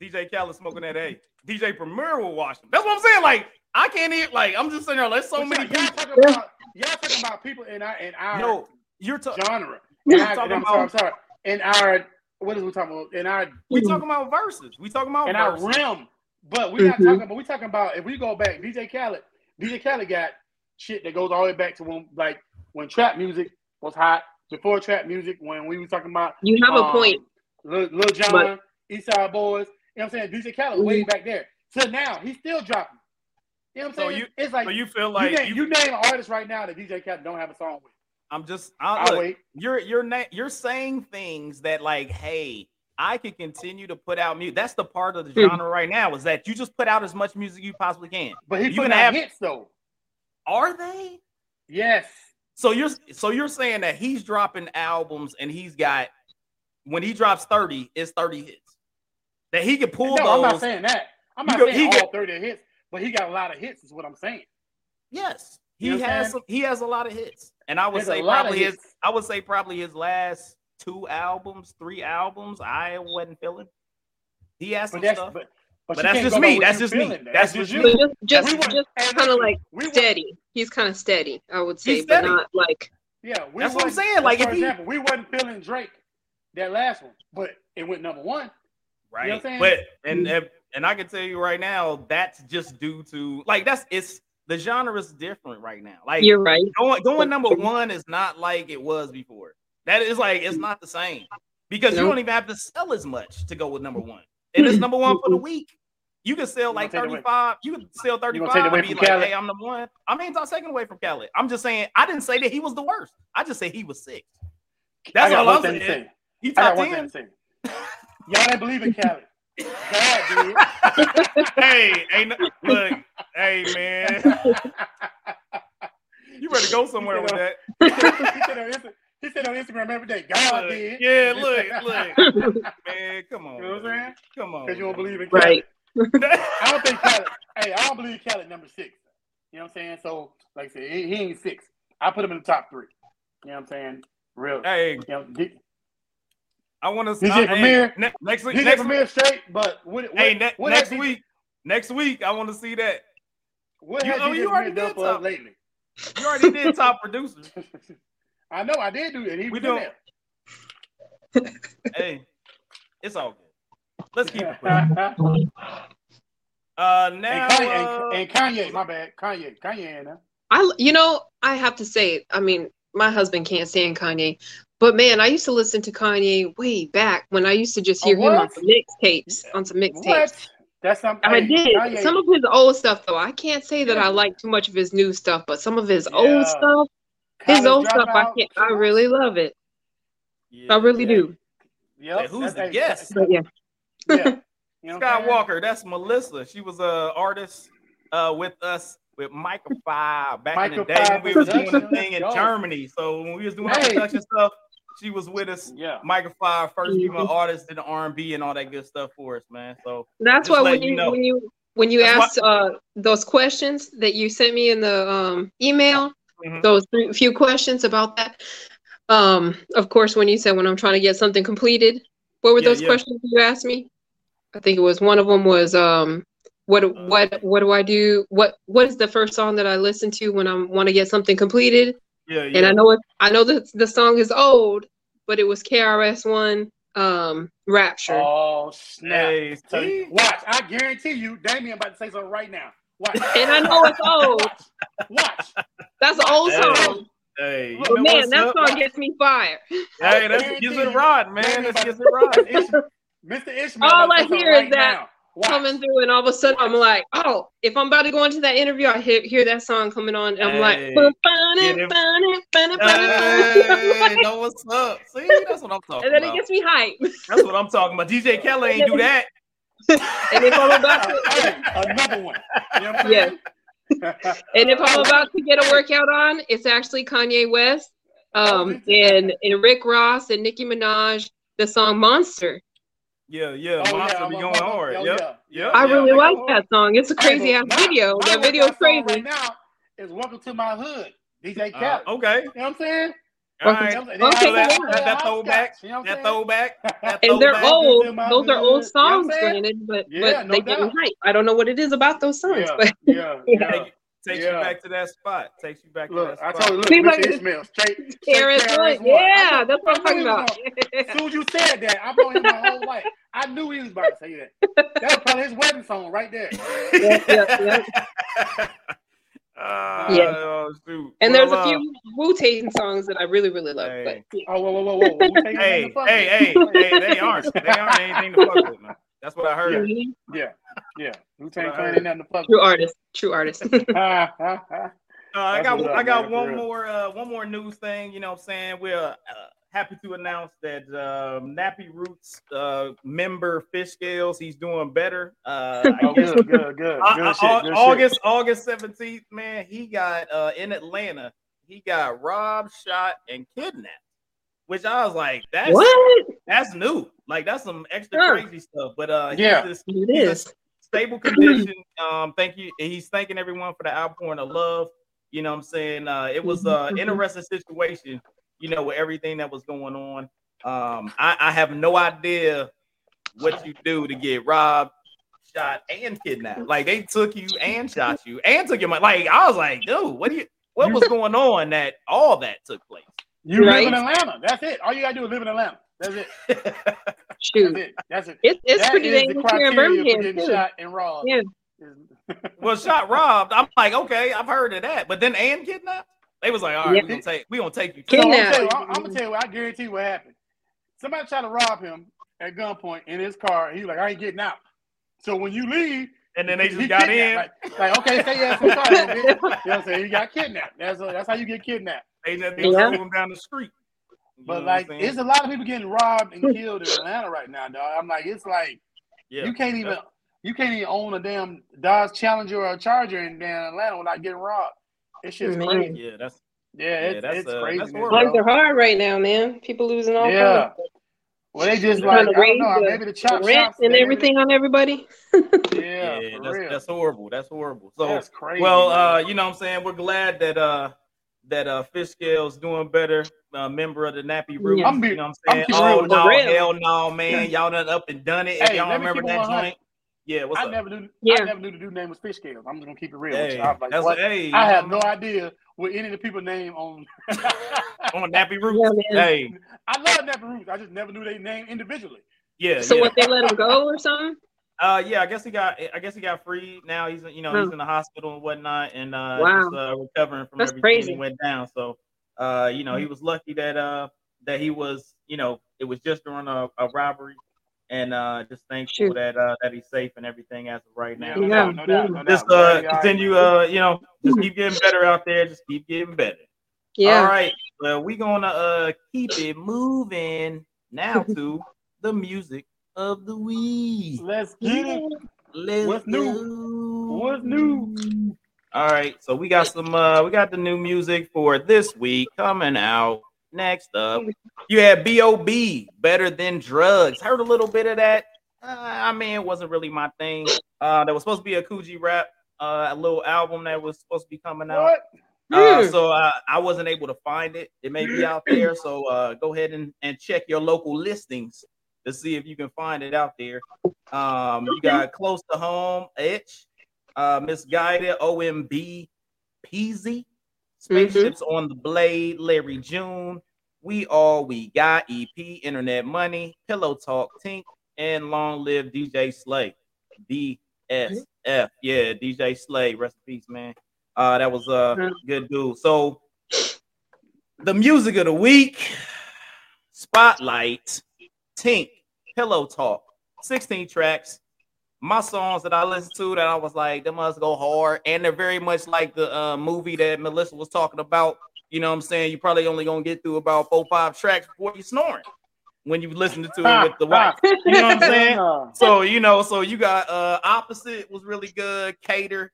DJ Khaled smoking that A. DJ Premier will watch him. That's what I'm saying. Like, I can't even. Like, I'm just sitting there. There's so But many y'all, y'all people. talking about y'all talking about people in our in our No, you're talking. genre. We And I, talking and I'm sorry, I'm sorry. In our what is we talking about? In our We talking about verses. We talking about in our verses. realm. But we're not Mhm. talking But we talking about if we go back, DJ Khaled, DJ Khaled got shit that goes all the way back to when like when trap music was hot, before trap music, when we were talking about You have a um, point. Lil, Lil Jon, But- East Side Boyz, you know what I'm saying? DJ Khaled way Mhm. back there. So now he's still dropping. You know what I'm So saying? you- it's like So you feel you, like name, you, you name an artist right now that DJ Khaled don't have a song with. I'm just. I, I'll look, wait. you're you're na- you're saying things that like, hey, I can continue to put out music. That's the part of the Hmm. genre right now is that you just put out as much music you possibly can. But he You put can have- hits though. Are they? Yes. So you're so you're saying that he's dropping albums and he's got when he drops 30, it's 30 hits. That he can pull no, those. I'm not saying that. I'm not go- saying he all get- 30 hits, but he got a lot of hits, is what I'm saying. yes, he You know has saying? some, he has a lot of hits. And I would There's say probably his hits. I would say probably his last two albums, three albums, I wasn't feeling. He has some But stuff. but, But you that's can't just me. That's just me. feeling. That's just you. just just, We want- just kind of like we want- steady. He's kind of steady, I would say, but not like Yeah, we That's what I'm saying, like, for if he- example, we wasn't feeling Drake that last one, but it went number one. Right. what I'm saying? but and mm-hmm. and- and I can tell you right now, that's just due to like that's it's the genre is different right now. Like you're right. going going number one is not like it was before. That is like it's not the same because you don't even have to sell as much to go with number one. And it's number one for the week. You can sell like gonna take it away- 35. You can sell 35 take it and be like, Khaled? hey, I'm number one. I mean, I'm taking away from Khaled. I'm just saying, I didn't say that he was the worst. I just say he was sick. That's I all I'm thing to saying. say. He I got top one 10. thing to say. Y'all didn't believe in Khaled. God did. hey, ain't no, look, hey man, you better go somewhere with that. he, said, on Insta- he said on Instagram every day, God Look, did. yeah, look, look, man, come on, You know what I'm saying? come on, Because you don't believe in Khaled. Right. I don't think Khaled. hey, I don't believe Khaled number six. You know what I'm saying? So, like I said, he, he ain't six. I put him in the top three. You know what I'm saying? Real. Hey, You know, D- I want to. see Premier. ne- next week. DJ Next week. Premier straight, but what, what, Hey, ne- what next has DJ week. Next week, I want to see that. What You- has you already done did for us talk. lately? You already did top producer. I know I did do it. He We was in don't- hey, it's all good. Let's keep it. pushing. Uh, now. and, Kanye, uh, and, and Kanye, my bad. Kanye, Kanye, in there. I, you know, I have to say, I mean, my husband can't stand Kanye, but man, I used to listen to Kanye way back when I used to just Oh, hear him on some mixtapes, on some mixtapes. What? That's something. I hey, did Kanye, some of his old stuff though. I can't say that Yeah. I like too much of his new stuff, but some of his Yeah. old stuff, his College old stuff, I can't. I really love it. yeah, I really yeah. do. Yep, Hey, who's that's- the hey, guest? Yeah, Yeah. You know what I'm Scott? Walker. That's Melissa. She was a artist uh, with us with Micah Five back in the Micah day when Five we was doing the Productions. thing in Germany. So when we was doing our Hey. production stuff, she was with us. Yeah. Mic-a-Phire, first female Mhm. artist, in the R and B and all that good stuff for us, man. So that's why when you you know. when you when you That's asked uh, those questions that you sent me in the um, email, Mhm. those three, few questions about that. Um, of course, when you said when I'm trying to get something completed, what were Yeah, those yeah. questions you asked me? I think it was one of them was um, what Uh, what what do I do? What what is the first song that I listen to when I want to get something completed? yeah, yeah. And I know it, I know that the song is old, but it was KRS One um, Rapture. Oh snap! Hey, So, watch, I guarantee you, Damien about to say something right now. Watch. And I know it's old. Watch. Watch. That's an old Hey. song. Hey, you But But know man, what's that up? song gets me fired. Hey, that's guarantee gives it you, right, man. Damien That's about gives to- it right. Mr. Mr. Ishmael. All I say something hear is that now. Watch. Coming through, and all of a sudden I'm like, oh, if I'm about to go into that interview, I hear, hear that song coming on, and I'm like, Hey. "Bun, bun, Get it, it. bun, it, bun, it, bun, Hey, know what's up? See, that's what I'm talking and then it gets me hype. That's what I'm talking about. DJ Kelly ain't do that. And if I'm about to, another one. You know Yeah. and if I'm about to get a workout on, it's actually Kanye West, um, and and Rick Ross and Nicki Minaj, the song Monster. Yeah, yeah. Oh, Monster yeah, be I'm- going I'm- hard. oh, Yep. yeah. Yep. I yeah, really like that song. It's a crazy ass video. my That video is crazy. Right now is "Welcome to My Hood." DJ Uh, Khaled. okay. You know what I'm saying? All Okay. right. You know what I'm Okay, saying? that- They yeah. have that- that throwback, you know what I'm That throwback. And they're old. Those are hood. old You know songs, granted, but Yeah, but no they get me doubt. hype. I don't know what it is about those songs, Yeah, but yeah, Yeah. yeah. Take- Takes you back to that spot. Takes you back to that spot. Look, I told you, look, Seems Mr. like Ishmael, straight, straight KRS KRS One. One. Yeah, I that's what I'm talking knew he was about. As soon as you said that, I've known him my whole life. I knew he was about to say that. That was probably his wedding song right there. Yep, yep, Ah, Yeah. oh. And Well, there's a uh, few Wu Tang songs that I really, really love. Hey. But yeah. Oh, whoa, whoa, whoa, whoa. Hey, nothing to fuck hey, hey, hey, they aren't. They aren't anything to fuck with, man. That's what I heard. Yeah, yeah. Wu-Tang What Clan ain't nothing to fuck True artist. True artist. Uh, I got up, I got man, one more uh, one more news thing. You know what I'm saying? We're uh, happy to announce that um, Nappy Roots uh, member Fish Scales he's doing better. Uh, Oh, good, good, good. Good au- shit, good August August 17th, man, he got uh, in Atlanta. He got robbed, shot, and kidnapped. Which I was like, that's what? that's new. Like that's some extra Sure. crazy stuff. But uh, Yeah. he's just It He's a is. stable condition. Um, thank you. He's thanking everyone for the outpouring of love. You know what I'm saying? Uh, it was uh Mhm, mhm. interesting situation, you know, with everything that was going on. Um, I, I have no idea what you do to get robbed, shot, and kidnapped. Like they took you and shot you and took your money. Like I was like, dude, what do you what was going on that all that took place? You Right. live in Atlanta. That's it. All you gotta do is live in Atlanta. That's it. That's Shoot. it. That's it. It's it's That pretty is the dangerous here in Birmingham getting too. shot and robbed. Yeah. well, shot robbed. I'm like, okay, I've heard of that. But then and kidnapped? They was like, all right, Yeah. we gonna take we gonna take you. So I'm, Kidnapped. tell you, I'm, I'm gonna tell you, what I guarantee what happened. Somebody tried to rob him at gunpoint in his car. He was like, I ain't getting out. So when you leave, And then they just got in. Like, like, okay, say yes, in the car. You know what I'm saying? You got kidnapped. That's that's how you get kidnapped. They just they Yeah. drove him down the street. You But like, what I'm saying? it's a lot of people getting robbed and killed in Atlanta right now, dog. I'm like, it's like yeah. you can't even you can't even own a damn Dodge Challenger or a Charger in damn Atlanta without getting robbed. It's just Man. crazy. yeah, that's Yeah, Yeah, it's, that's, it's uh, crazy. that's man, horrible. Times are hard right now, man. People losing all Yeah. kinds. Well, they just like I don't know, the- maybe the The chop rent shops and maybe- everything on everybody. Yeah, yeah, for that's, real. that's horrible. That's horrible. So That's crazy. well, uh, you know what I'm saying? We're glad that uh that uh fish scales doing better. Uh, member of the Nappy Roots. Yeah. I'm be- you know what I'm I'm saying? Oh no, real. hell no, man. Y'all done up and done it. If y'all remember that joint. Yeah, what's I up? never knew. Yeah. I never knew the dude name was Fish Scales. I'm just gonna keep it real. Hey, you. I was like, what? hey, I have no idea what any of the people name on. on Nappy Roots. Yeah, hey, I love Nappy Roots. I just never knew their name individually. yeah, So yeah. what they let him go or something? Uh, yeah, I guess he got. I guess he got freed. Now he's, you know, he's in the hospital and whatnot, and uh, Wow. just uh, recovering from That's everything crazy. that went down. So, uh, you know, he was lucky that uh that he was, you know, it was just during a, a robbery, and uh, just thankful Shoot. that uh that he's safe and everything as of right now. Yeah, doubt, no doubt, no doubt. Just Glad uh, he all right, continue, uh, you know, just keep getting better out there. Just keep getting better. Yeah. All right. Well, we're gonna uh keep it moving now to the music of the week. Let's get it. Let's What's new? go. What's new? All right, so we got some uh we got the new music for this week coming out. Next up, you had B.O.B. Better Than Drugs. Heard a little bit of that. Uh, I mean, it wasn't really my thing. Uh, there was supposed to be a Coogee rap, uh, a little album that was supposed to be coming out. What? Uh, so uh, I wasn't able to find it. It may be out there. So uh, go ahead and, and check your local listings to see if you can find it out there. Um, you got close to home, Itch, uh, Misguided, OMB, Peezy, Spaceships on the Blade, Larry June, We All We Got, EP, Internet Money, Pillow Talk, Tink, and Long Live DJ Slay. DSF. Yeah, DJ Slay. Rest in peace, man. Uh, that was a Yeah. good dude. So the music of the week, Spotlight, Tink, Pillow Talk, 16 tracks. My songs that I listened to that I was like, they must go hard. And they're very much like the uh, movie that Melissa was talking about. You know what I'm saying? you're probably only gonna get through about four, five tracks before you're snoring when you listen to it with the wife. You know what I'm saying? Uh, so you know, so you got uh opposite was really good, cater,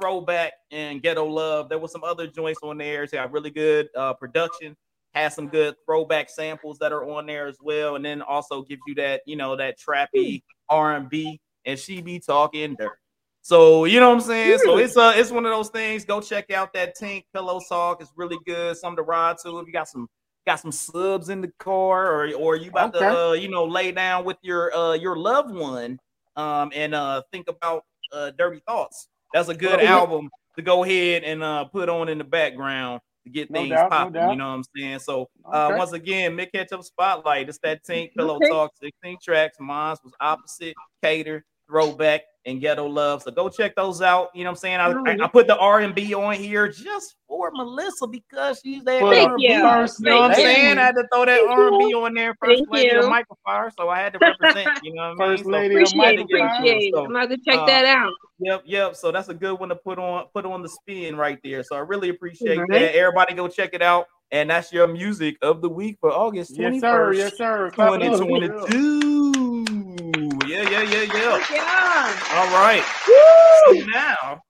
throwback, and ghetto love. There was some other joints on there. It's got really good uh production, has some good throwback samples that are on there as well, and then also gives you that, you know, that trappy R&B, and she be talking dirt. So you know what I'm saying? So it's uh it's one of those things. Go check out that Tink Pillow Talk. It's really good. Something to ride to if you got some got some subs in the car or or you about Okay. to uh, you know lay down with your uh your loved one um and uh think about uh dirty thoughts that's a good Oh, album to go ahead and uh put on in the background to get No things doubt, popping doubt. you know what i'm saying so uh Okay. once again Mint Ketchup spotlight it's that tink pillow Okay. talk 16 tracks Mines was opposite cater throwback and ghetto love so go check those out you know what i'm saying i, I, I put the r&b on here just for melissa because she's that Well, Thank R&B you. artist, you know what i'm Thank saying i had to throw that r&b on there first Thank lady of you. Mic-a-Phire so i had to represent you know what i mean First So- lady of Appreciate it. Michael Appreciate it. So, I'm about to check uh, that out. Yep, yep. So that's a good one to put on put on the spin right there. So I really appreciate Right. that. Everybody go check it out. And that's your music of the week for August 21st, Yes, sir. Yes, sir. Clap it up. 2022. Yeah, yeah, yeah, yeah. Yeah. All right. So now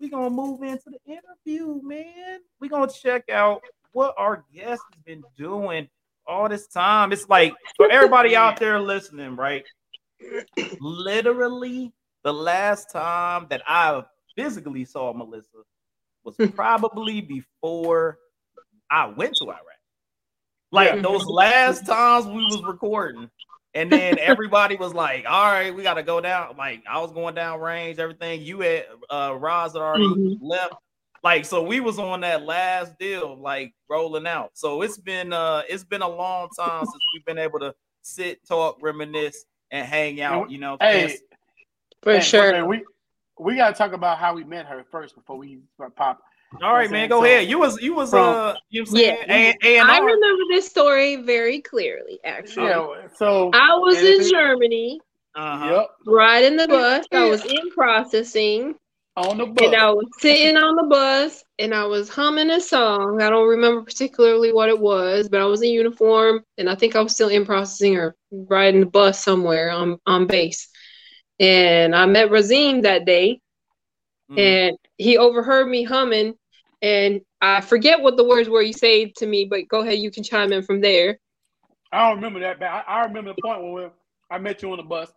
we're gonna move into the interview, man. We're gonna check out what our guest has been doing all this time. It's like for everybody out there listening, right? Literally, the last time that I physically saw Melissa was hmm. probably before I went to Iraq. Like Yeah. those last times we was recording, and then everybody was like, "All right, we got to go down." Like I was going down range, everything. You had uh, Roz had already Mhm. left. Like so, we was on that last deal, like rolling out. So it's been uh, it's been a long time since we've been able to sit, talk, reminisce, and hang out. You know, Hey, For hey, sure. hey, we we gotta talk about how we met her first before we pop. All right, man, go So, ahead. You was you was from- uh, you know what I'm Yeah. saying? A and I R. remember this story very clearly, actually. Yeah. So I was in it- Germany, Uh-huh. Yep. riding the bus. I was in processing, On the bus. and I was sitting on the bus, and I was humming a song. I don't remember particularly what it was, but I was in uniform, and I think I was still in processing or riding the bus somewhere on, on base. And I met Razim that day, Mhm. and he overheard me humming and i forget what the words were you say to me but go ahead you can chime in from there I don't remember that, but I, I remember the point when we, I met you on the bus,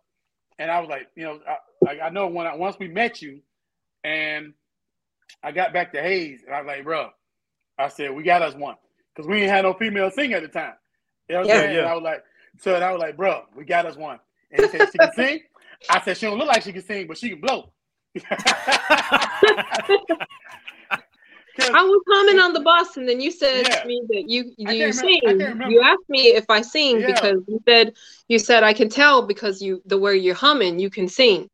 and I was like, you know, I, like I know when I, once we met you, and I got back to Hayes, and I was like, bro, I said, we got us one. Because we ain't had no female sing at the time. You know what I'm Yeah. saying? Yeah. And I was like, so I was like, bro, we got us one. And he said, she can sing? I said, she don't look like she can sing, but she can blow. I was humming on the bus, and then you said Yeah. to me that you you sing. remember- I can't. You asked me if I sing Yeah. because you said you said I can tell because you the way you're humming, you can sing.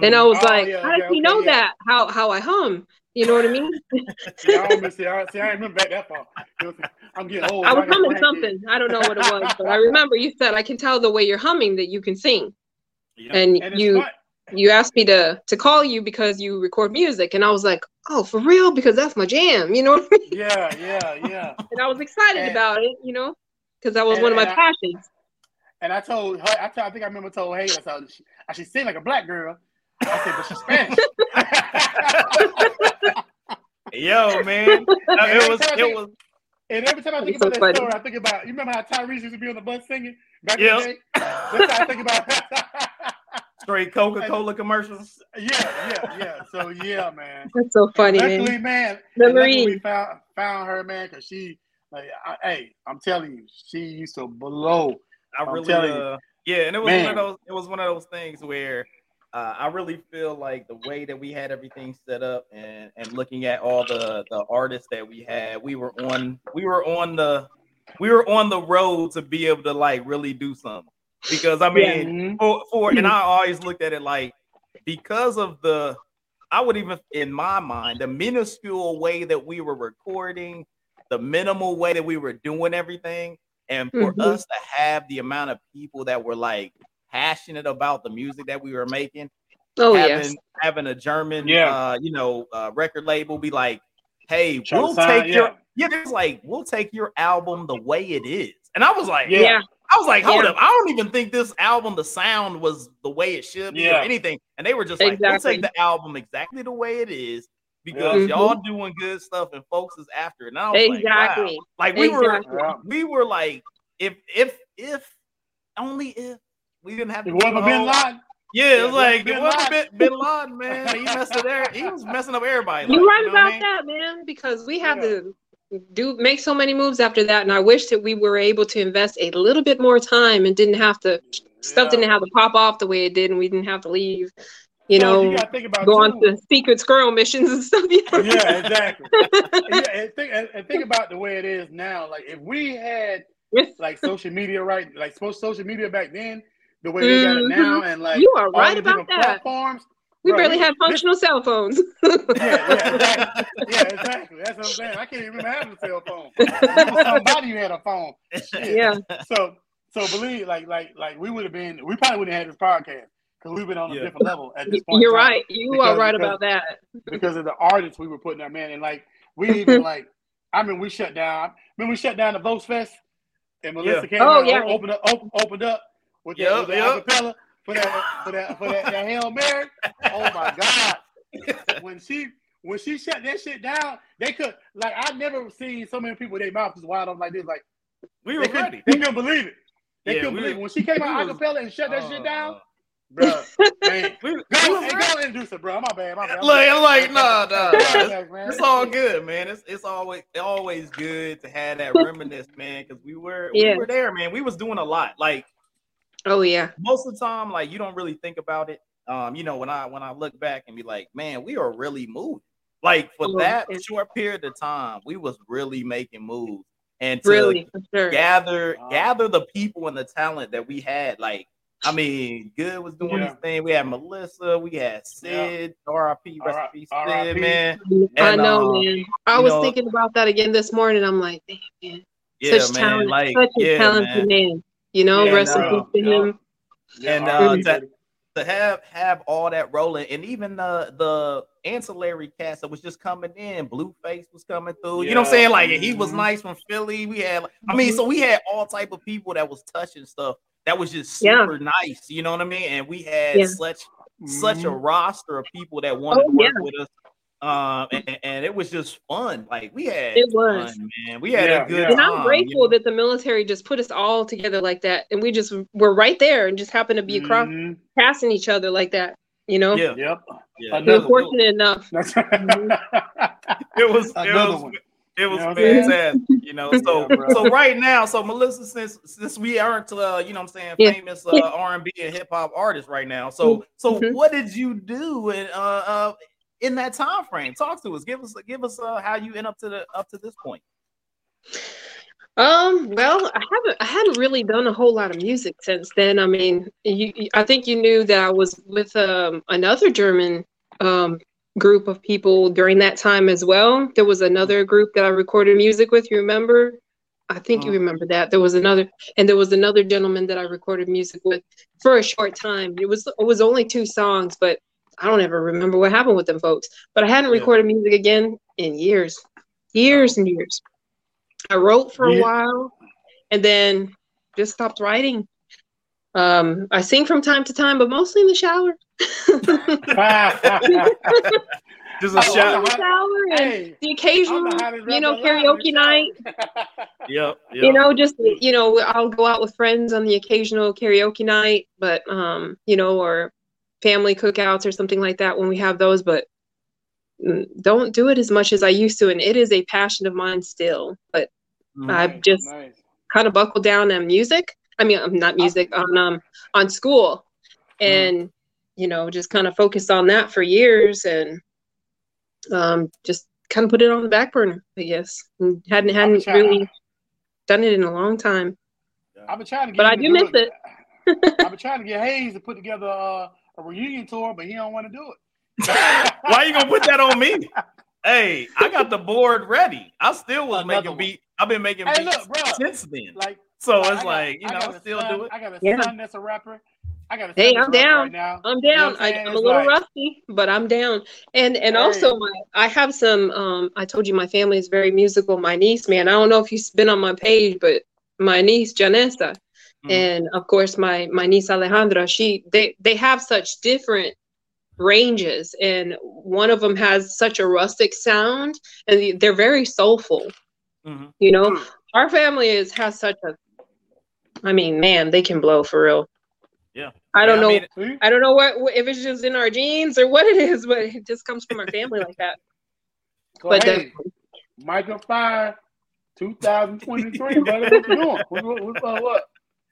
And I Mhm. was Oh, like, yeah, how does okay, he know that? How how I hum? You know what I mean? see, I don't see, I, see, I remember back that far. I'm getting old. I was got humming something. I don't know what it was, but I remember you said I can tell the way you're humming that you can sing. Yeah. And, And you fun. You asked me to to call you because you record music, and I was like, oh, for real? Because that's my jam. You know what I mean? Yeah, yeah, yeah. And I was excited And- about it. You know, because that was and- one of my and I- passions. And I told her, I, told, I think I remember told Hayes, I said, she, I should sing like a black girl. I said, but she's Spanish. Yo, man, it was it was and every time I think It's so about that funny. story, I think about, you remember how Tyrese used to be on the bus singing back Yeah. in the day? That's how I think about straight Coca Cola commercials. Yeah, yeah, yeah. So, yeah, man. That's so funny, man. luckily, man. The and luckily we found, found her, man, because she, like, I, hey, I'm telling you, she used to blow. I I'm really, telling you. uh, yeah, and it was one of those. It was one of those things where uh, I really feel like the way that we had everything set up, and and looking at all the the artists that we had, we were on, we were on the, we were on the road to be able to like really do something. Because I mean, Mhm. for, for and I always looked at it like because of the I would even in my mind the minuscule way that we were recording, the minimal way that we were doing everything, and for Mhm. us to have the amount of people that were like passionate about the music that we were making, Oh having yes. having a German Yeah. uh, you know, uh, record label be like, hey, Try we'll sign- take your yeah. yeah, it's like we'll take your album the way it is. And I was like, Yeah. Yeah. I was like, hold Yeah. up. I don't even think this album, the sound was the way it should be Yeah. or anything. And they were just like, we'll take the album exactly the way it is because Yeah. y'all mm-hmm. doing good stuff and folks is after it. And I was like, wow. Exactly. Like we Exactly. were we were like, if if if only if we didn't have to It do wasn't the for Bin Laden. Yeah, it was like Bin it wasn't Laden. Bin, Bin Laden, man. He messed up there. He was messing up everybody. You're like, right you know what I about mean? that, man. Because we have Yeah. to do make so many moves after that, and I wish that we were able to invest a little bit more time and didn't have to stuff didn't have to pop off the way it did, and we didn't have to leave. You So know, you gotta think about go on too. to secret squirrel missions and stuff. You know? yeah, exactly. yeah, and think and, think about the way it is now. Like if we had like social media right, like social media back then, the way they got it mm-hmm. now, and like You are all right the about different that. platforms. We Bro, barely this- had functional cell phones. Yeah, yeah, exactly. yeah, exactly. That's what I'm saying. I can't even remember having a cell phone. Somebody who had a phone. Shit. yeah, So, so believe like like like we would have been. We probably wouldn't have had this podcast because we've been on a different level at this point. you're right. You Because- are right because- about that. because of the artists we were putting up, man. And like we even like, I mean, we shut down. When we shut down the Votes Fest, and Melissa came Oh, out, yeah. opened up, opened, opened up with that, Yup, with the yup. acapella for that, for that, for that, that Hail Mary. Oh my God! When she when she shut that shit down, they could like I never seen so many people with their mouths wide open like this, like We were couldn't, ready. they couldn't believe it. They Yeah, couldn't we believe it. When she came out we was- acapella and shut that shit down, Uh, bro. Man, we, we go, was hey, go introduce her, bro. My bad, my bad. Look, I'm like, nah, nah, nah. It's all good, man. It's it's always always good to have that reminisce, man, because we were Yeah. we were there, man. We was doing a lot. Like Oh yeah. most of the time, like you don't really think about it. Um, you know, when I when I look back and be like, man, we are really moving. Like for Oh, that yeah. short period of time, we was really making moves. And to Really, sure. gather Wow. gather the people and the talent that we had, like I mean, Good was doing Yeah. his thing. We had Melissa, we had Sid, R.I.P. Rest in peace, Sid, R.I.P.. man. I And, know, uh, man. I was know- thinking about that again this morning. I'm like, damn, man, Yeah, such man. talent, Like, such a yeah, talented man. man. You know, Yeah, rest no, in peace to yeah. him. And, uh, buddy. that- to have have all that rolling, and even the the ancillary cast that was just coming in, Blueface was coming through. You know what I'm saying? Like he was Mhm. nice from Philly. We had, I mean, so we had all type of people that was touching stuff that was just Yeah. super nice. You know what I mean? And we had Yeah. such such a Mhm. roster of people that wanted Oh, to work yeah. with us. Um, and, and it was just fun. Like we had It was. fun, man. We had Yeah, a good yeah. And. I'm you grateful know? that the military just put us all together like that, and we just were right there and just happened to be across, Mhm. passing each other like that. You know, Yeah, Yep. yeah. we were Another- fortunate enough. It was it Another was one. It was You know what fantastic, you know. So, Yeah, so right now, so Melissa, since since we aren't, uh, you know, what I'm saying, famous uh, R and B and hip hop artists right now. So, so Mhm. what did you do and uh, uh in that time frame? Talk to us. Give us give us uh how you end up to the up to this point. Um, well, I haven't I hadn't really done a whole lot of music since then. I mean, you, I think you knew that I was with um another German um group of people during that time as well. There was another group that I recorded music with, you remember? I think you Mhm. remember that. There was another and there was another gentleman that I recorded music with for a short time. It was it was only two songs, but I don't ever remember what happened with them folks. But I hadn't Yeah. recorded music again in years. Years and years. I wrote for a while and then just stopped writing. Um, I sing from time to time, but mostly in the shower. Just a wow. the shower and hey, the occasional, the you know, rapper alive in the karaoke night. Yep, yep. You know, just you know, I'll go out with friends on the occasional karaoke night, but um, you know, or family cookouts or something like that when we have those, but mm, don't do it as much as I used to, and it is a passion of mine still. But Mhm. I've just nice. kind of buckled down on music. I mean, um, not music on um on school, and you know, just kind of focused on that for years, and um, just kind of put it on the back burner, I guess. And hadn't hadn't trying- really done it in a long time. I've been trying to get But I him do miss it. I've been trying to get Hayes to put together uh, a reunion tour, but he don't want to do it. Why are you gonna put that on me? Hey, I got the board ready. I still was Another making one. beat. I've been making Hey, beats look, bro. since then. Like, So I it's got- like you know, got I a still son, do it. I got a Yeah. son that's a rapper. I got a son Hey, I'm down. right now. I'm You know down. I, I'm a little like- rusty, but I'm down. And and also my I have some um I told you my family is very musical. My niece, man, I don't know if you've been on my page, but my niece Janessa Mhm. and of course my my niece Alejandra, she they they have such different ranges and one of them has such a rustic sound and they're very soulful. Mhm. You know, Mm. our family is has such a I mean, man, they can blow for real. Yeah. I don't Yeah, know mean, See? I don't know what if it's just in our genes or what it is, but it just comes from our family like that. So, But hey, definitely. Michael Fire, 2023, brother. What you doing? What, what, what, what, what?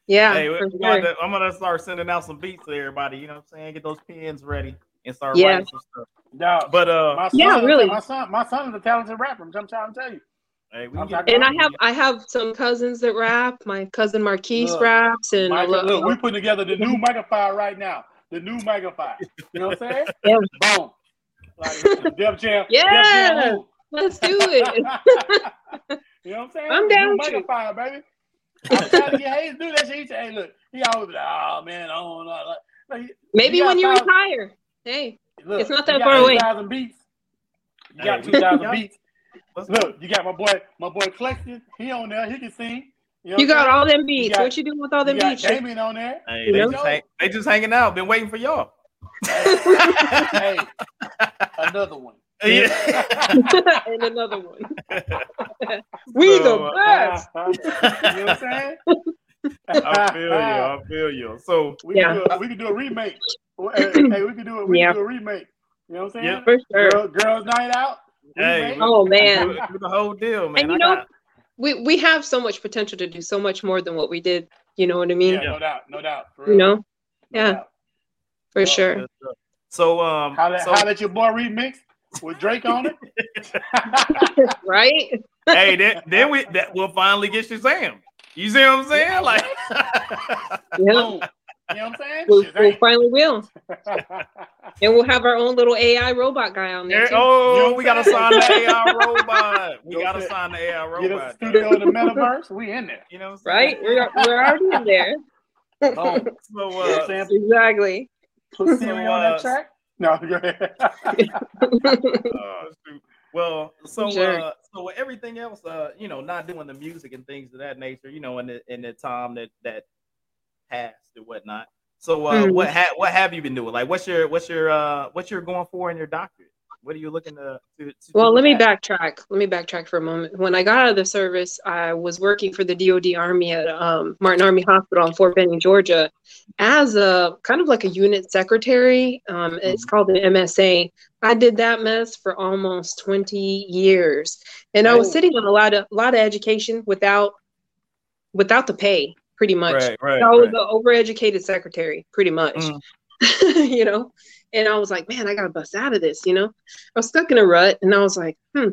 Yeah, hey, we- for we about sure. to- I'm gonna start sending out some beats to everybody. You know what I'm saying? Get those pens ready and start Yeah. writing some stuff. Dog, But uh, my son, Yeah, really. My son, my son is a talented rapper. I'm trying to tell you. hey, we I'm can get talking- And I have I have some cousins that rap. My cousin Marquise Look, raps, and I Michael, love, look, we're putting together the new Mic-a-Phire right now. The new Mic-a-Phire. You know what I'm saying? Yeah. Boom. Like Def Jam. Yes. Def Jam let's do it. you know what I'm saying? I'm down new with Michael. Fire, baby. I'm trying to get Hayes do that shit. He said, hey, look, he always be like, oh, man, I don't know. Like, like, Maybe You when you thousands- retire. Hey, look, It's not that far away. 2,000 beats. You got 2,000 beats. Look, you got my boy, my boy Clexton. He on there. He can sing. know you got saying? all them beats. got- what you doing with all You them got beats? Damien on there. Hey, they just hang, they just hanging out. Been waiting for y'all. hey, another one. Yeah. and another one. we So, the uh, best. you know what I'm saying? I feel you. I feel you. So We Yeah. can do a, we can do a remake. Hey, hey, we can do a we Yeah. can do a remake. You know what I'm saying? Yeah. For sure. Girl, girls night out. hey, remake. Oh, do, man. it- do the whole deal, man. And you I know, got- We we have so much potential to do so much more than what we did. You know what I mean? yeah, no doubt, no doubt. for You know, No yeah. doubt. for Well, sure. So um, How that, so, how that your boy remix with Drake on it? Right? hey, then, then we that we'll finally get Shazam. You see what I'm saying? Yeah. Like, Yeah. You know what I'm saying? We, we Shazam. finally will. And we'll have our own little AI robot guy on there. there- Too. oh, You know we gotta sign the? AI robot. We Go gotta ahead. sign the AI Get us robot. a studio in the metaverse. We in there. You know what I'm saying? Right? We're, we're already in there. Boom. So, You know what I'm uh. Exactly. Put Siri on that track. No, go ahead. shoot. Well, so uh, so with everything else, uh, you know, not doing the music and things of that nature, you know, in the in the time that that passed and whatnot. So, uh, Mhm. what ha- what have you been doing? Like, what's your what's your uh what's your going for in your doctorate? What are you looking to? to, to Well, let me with backtrack. Let me backtrack for a moment. When I got out of the service, I was working for the DoD Army at um, Martin Army Hospital in Fort Benning, Georgia, as a kind of like a unit secretary. Um, it's called an MSA. I did that mess for almost 20 years, and I was sitting on a lot of lot of education without without the pay, pretty much. Right, right, I was right. an overeducated secretary, pretty much. Mm. you know, and I was like, man, I gotta bust out of this. You know, I was stuck in a rut, and I was like, hmm.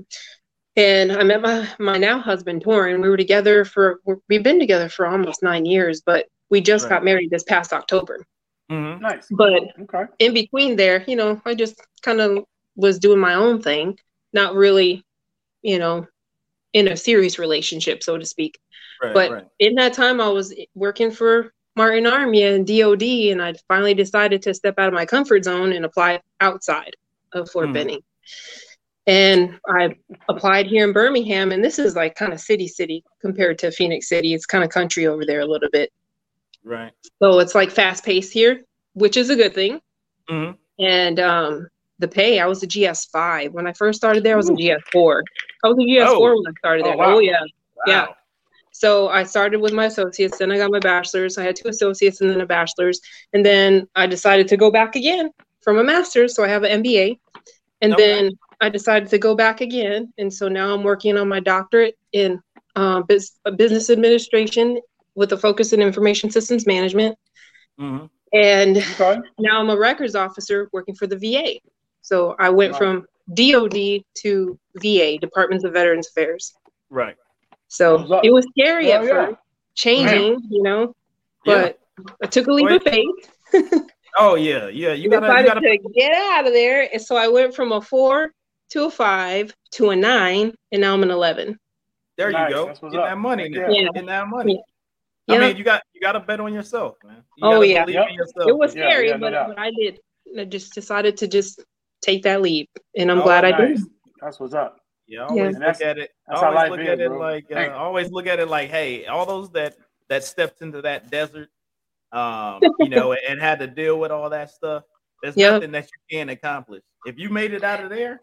And I met my my now husband Torin. We were together for we've been together for almost nine years, but we just Right. got married this past October. Mhm. Nice. But Okay. in between there, you know, I just kind of was doing my own thing, not really, you know, in a serious relationship, so to speak Right, but right. in that time i was working for martin army and dod and i finally decided to step out of my comfort zone and apply outside of fort Hmm. benning and i applied here in birmingham and this is like kind of city city compared to Phenix City it's kind of country over there a little bit right. so it's like fast paced here which is a good thing Mhm. and um the pay i was a gs5 when i first started there i was a gs4 i was a gs4 Oh. when i started Oh, there wow. oh yeah Yeah. So I started with my associates, then I got my bachelor's. I had two associates and then a bachelor's. And then I decided to go back again from a master's. So I have an MBA. And Okay. then I decided to go back again. And so now I'm working on my doctorate in uh, uh, business administration with a focus in information systems management. Mhm. And Okay. now I'm a records officer working for the VA. So I went Right. from DOD to VA, Departments of Veterans Affairs. Right. So it was scary Hell at yeah. first, changing, you know, Yeah. but I took a leap Wait. of faith. Oh yeah, yeah. You gotta, you gotta. to get out of there. And so I went from a four to a five to a nine, and now I'm an 11. There you go. that's what's Get up. that money now. Yeah. Get that money. Yeah. I mean, you got you got to bet on yourself, man. You Oh, yeah. Yep. It was scary, yeah, no but, doubt. but I did. I just decided to just take that leap, and I'm Oh, glad I did. That's what's up. Yeah, I always And that's- look at it. that's always life look is, at it bro. like. Uh, Hey. always look at it like, hey, all those that that stepped into that desert, um, you know, and had to deal with all that stuff. There's Yep. nothing that you can accomplish. If you made it out of there,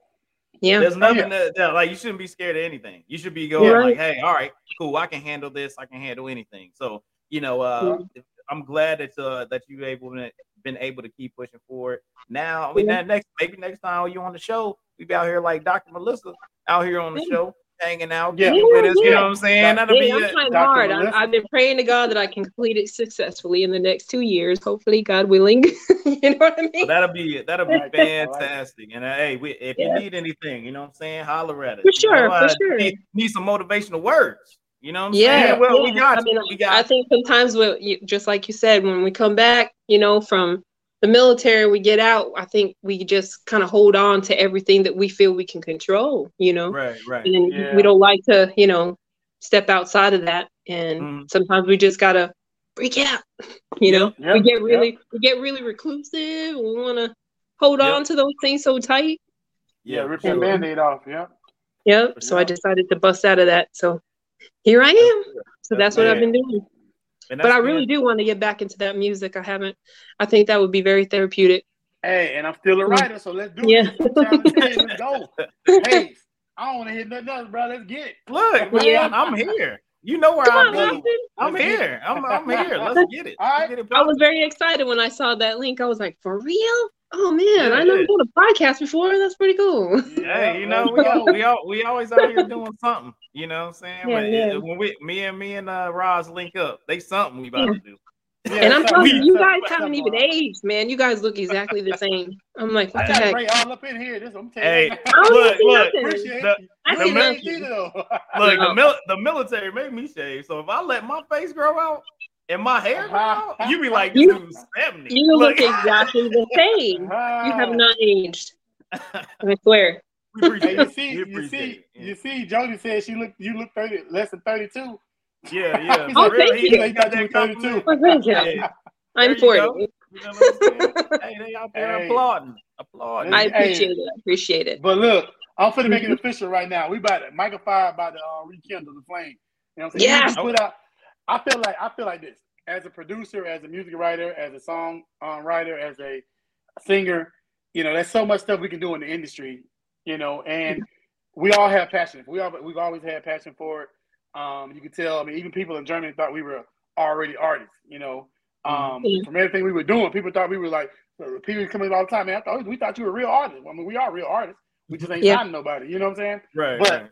Yeah, there's nothing yeah. that, that- like you shouldn't be scared of anything. You should be going You're like, hey, all right, cool, I can handle this. I can handle anything. So you know, uh, Mm-hmm. I'm glad that uh, that you able to, been able to keep pushing forward. Now, I mean, Yeah. that next maybe next time you on the show, we be out here like Dr. Melissa out here on the Yeah. show, hanging out, Yeah. getting with us. You know what I'm saying? That'll Yeah, be I'm it. trying Dr. hard. I, Melissa. I've been praying to God that I can complete it successfully in the next two years. Hopefully, God willing. you know what I So mean? that'll be it. that'll be I like it. fantastic. And uh, hey, we, if Yeah. you need anything, you know what I'm saying, holler at us. For You sure, know, for uh, sure. Need, need some motivational words. You know what I'm Yeah, saying? Well, we got I mean, you. We I think sometimes when just like you said, when we come back, you know, from the military, we get out. I think we just kind of hold on to everything that we feel we can control. You know, right, right. and Yeah. we don't like to, you know, step outside of that. And Mhm. sometimes we just gotta freak out. You know, Yep, we get yep. really, we get really reclusive. We want to hold Yep. on to those things so tight. Yeah, rip for that band-aid off. Yeah. Yep. So I decided to bust out of that. So here I am. So That's that's what I've been doing. But I really good. do want to get back into that music. I haven't. I think that would be very therapeutic. Hey, and I'm still a mm. writer, so let's do it. Yeah. this. Challenge Hey, let's go. Hey, I don't want to hear nothing else, bro. Let's get it. Look, man, Yeah. I'm here. You know where Come I'm on, I'm Let's here. I'm, I'm here. Let's get it. All right. Let's get it I was very excited when I saw that link. I was like, for real? Oh man, I never done a podcast before. That's pretty cool. Yeah, you know, we, all, we all we always out here doing something. You know what I'm saying? Yeah, when, yeah. when we me and me and uh Roz link up, they something we about Yeah. to do. Yeah, and I'm telling you, you guys something- haven't even something. aged, man. You guys look exactly the same. I'm like, I what the heck? Ray all up in here. This I'm telling Hey, you. Look, look. Appreciate The- I the see mil- Look, Look, No. the mil- the military made me shave. So if I let my face grow out and my hair grow out, you be like, You- 70. You look exactly the same. You have not aged. I swear. Hey, you see, We you see, it. you see. Jody said she looked, You look thirty, less than thirty-two. Yeah, yeah. Oh, real, thank he, you. he got that You thought you were compliment. Oh, thank you. Yeah. I'm 40. You know I'm hey, they out there Hey. applauding, applauding. I Hey. appreciate it. I appreciate it. But look, I'm finna make it official right now. We about to, Mic-a-Phire about to uh, rekindle the flame. You know what I'm saying? Yeah. You just put out. I feel like I feel like this as a producer, as a music writer, as a song um, writer, as a singer. You know, there's so much stuff we can do in the industry you know, and we all have passion. We all we've always had passion for it. Um, you can tell. I mean, even people in Germany thought we were already artists. You know, um, Mhm. from everything we were doing, people thought we were like people coming all the time. Man, I thought we thought you were real artists. I mean, we are real artists. We just ain't Yeah. signing nobody. You know what I'm saying? Right. But- right.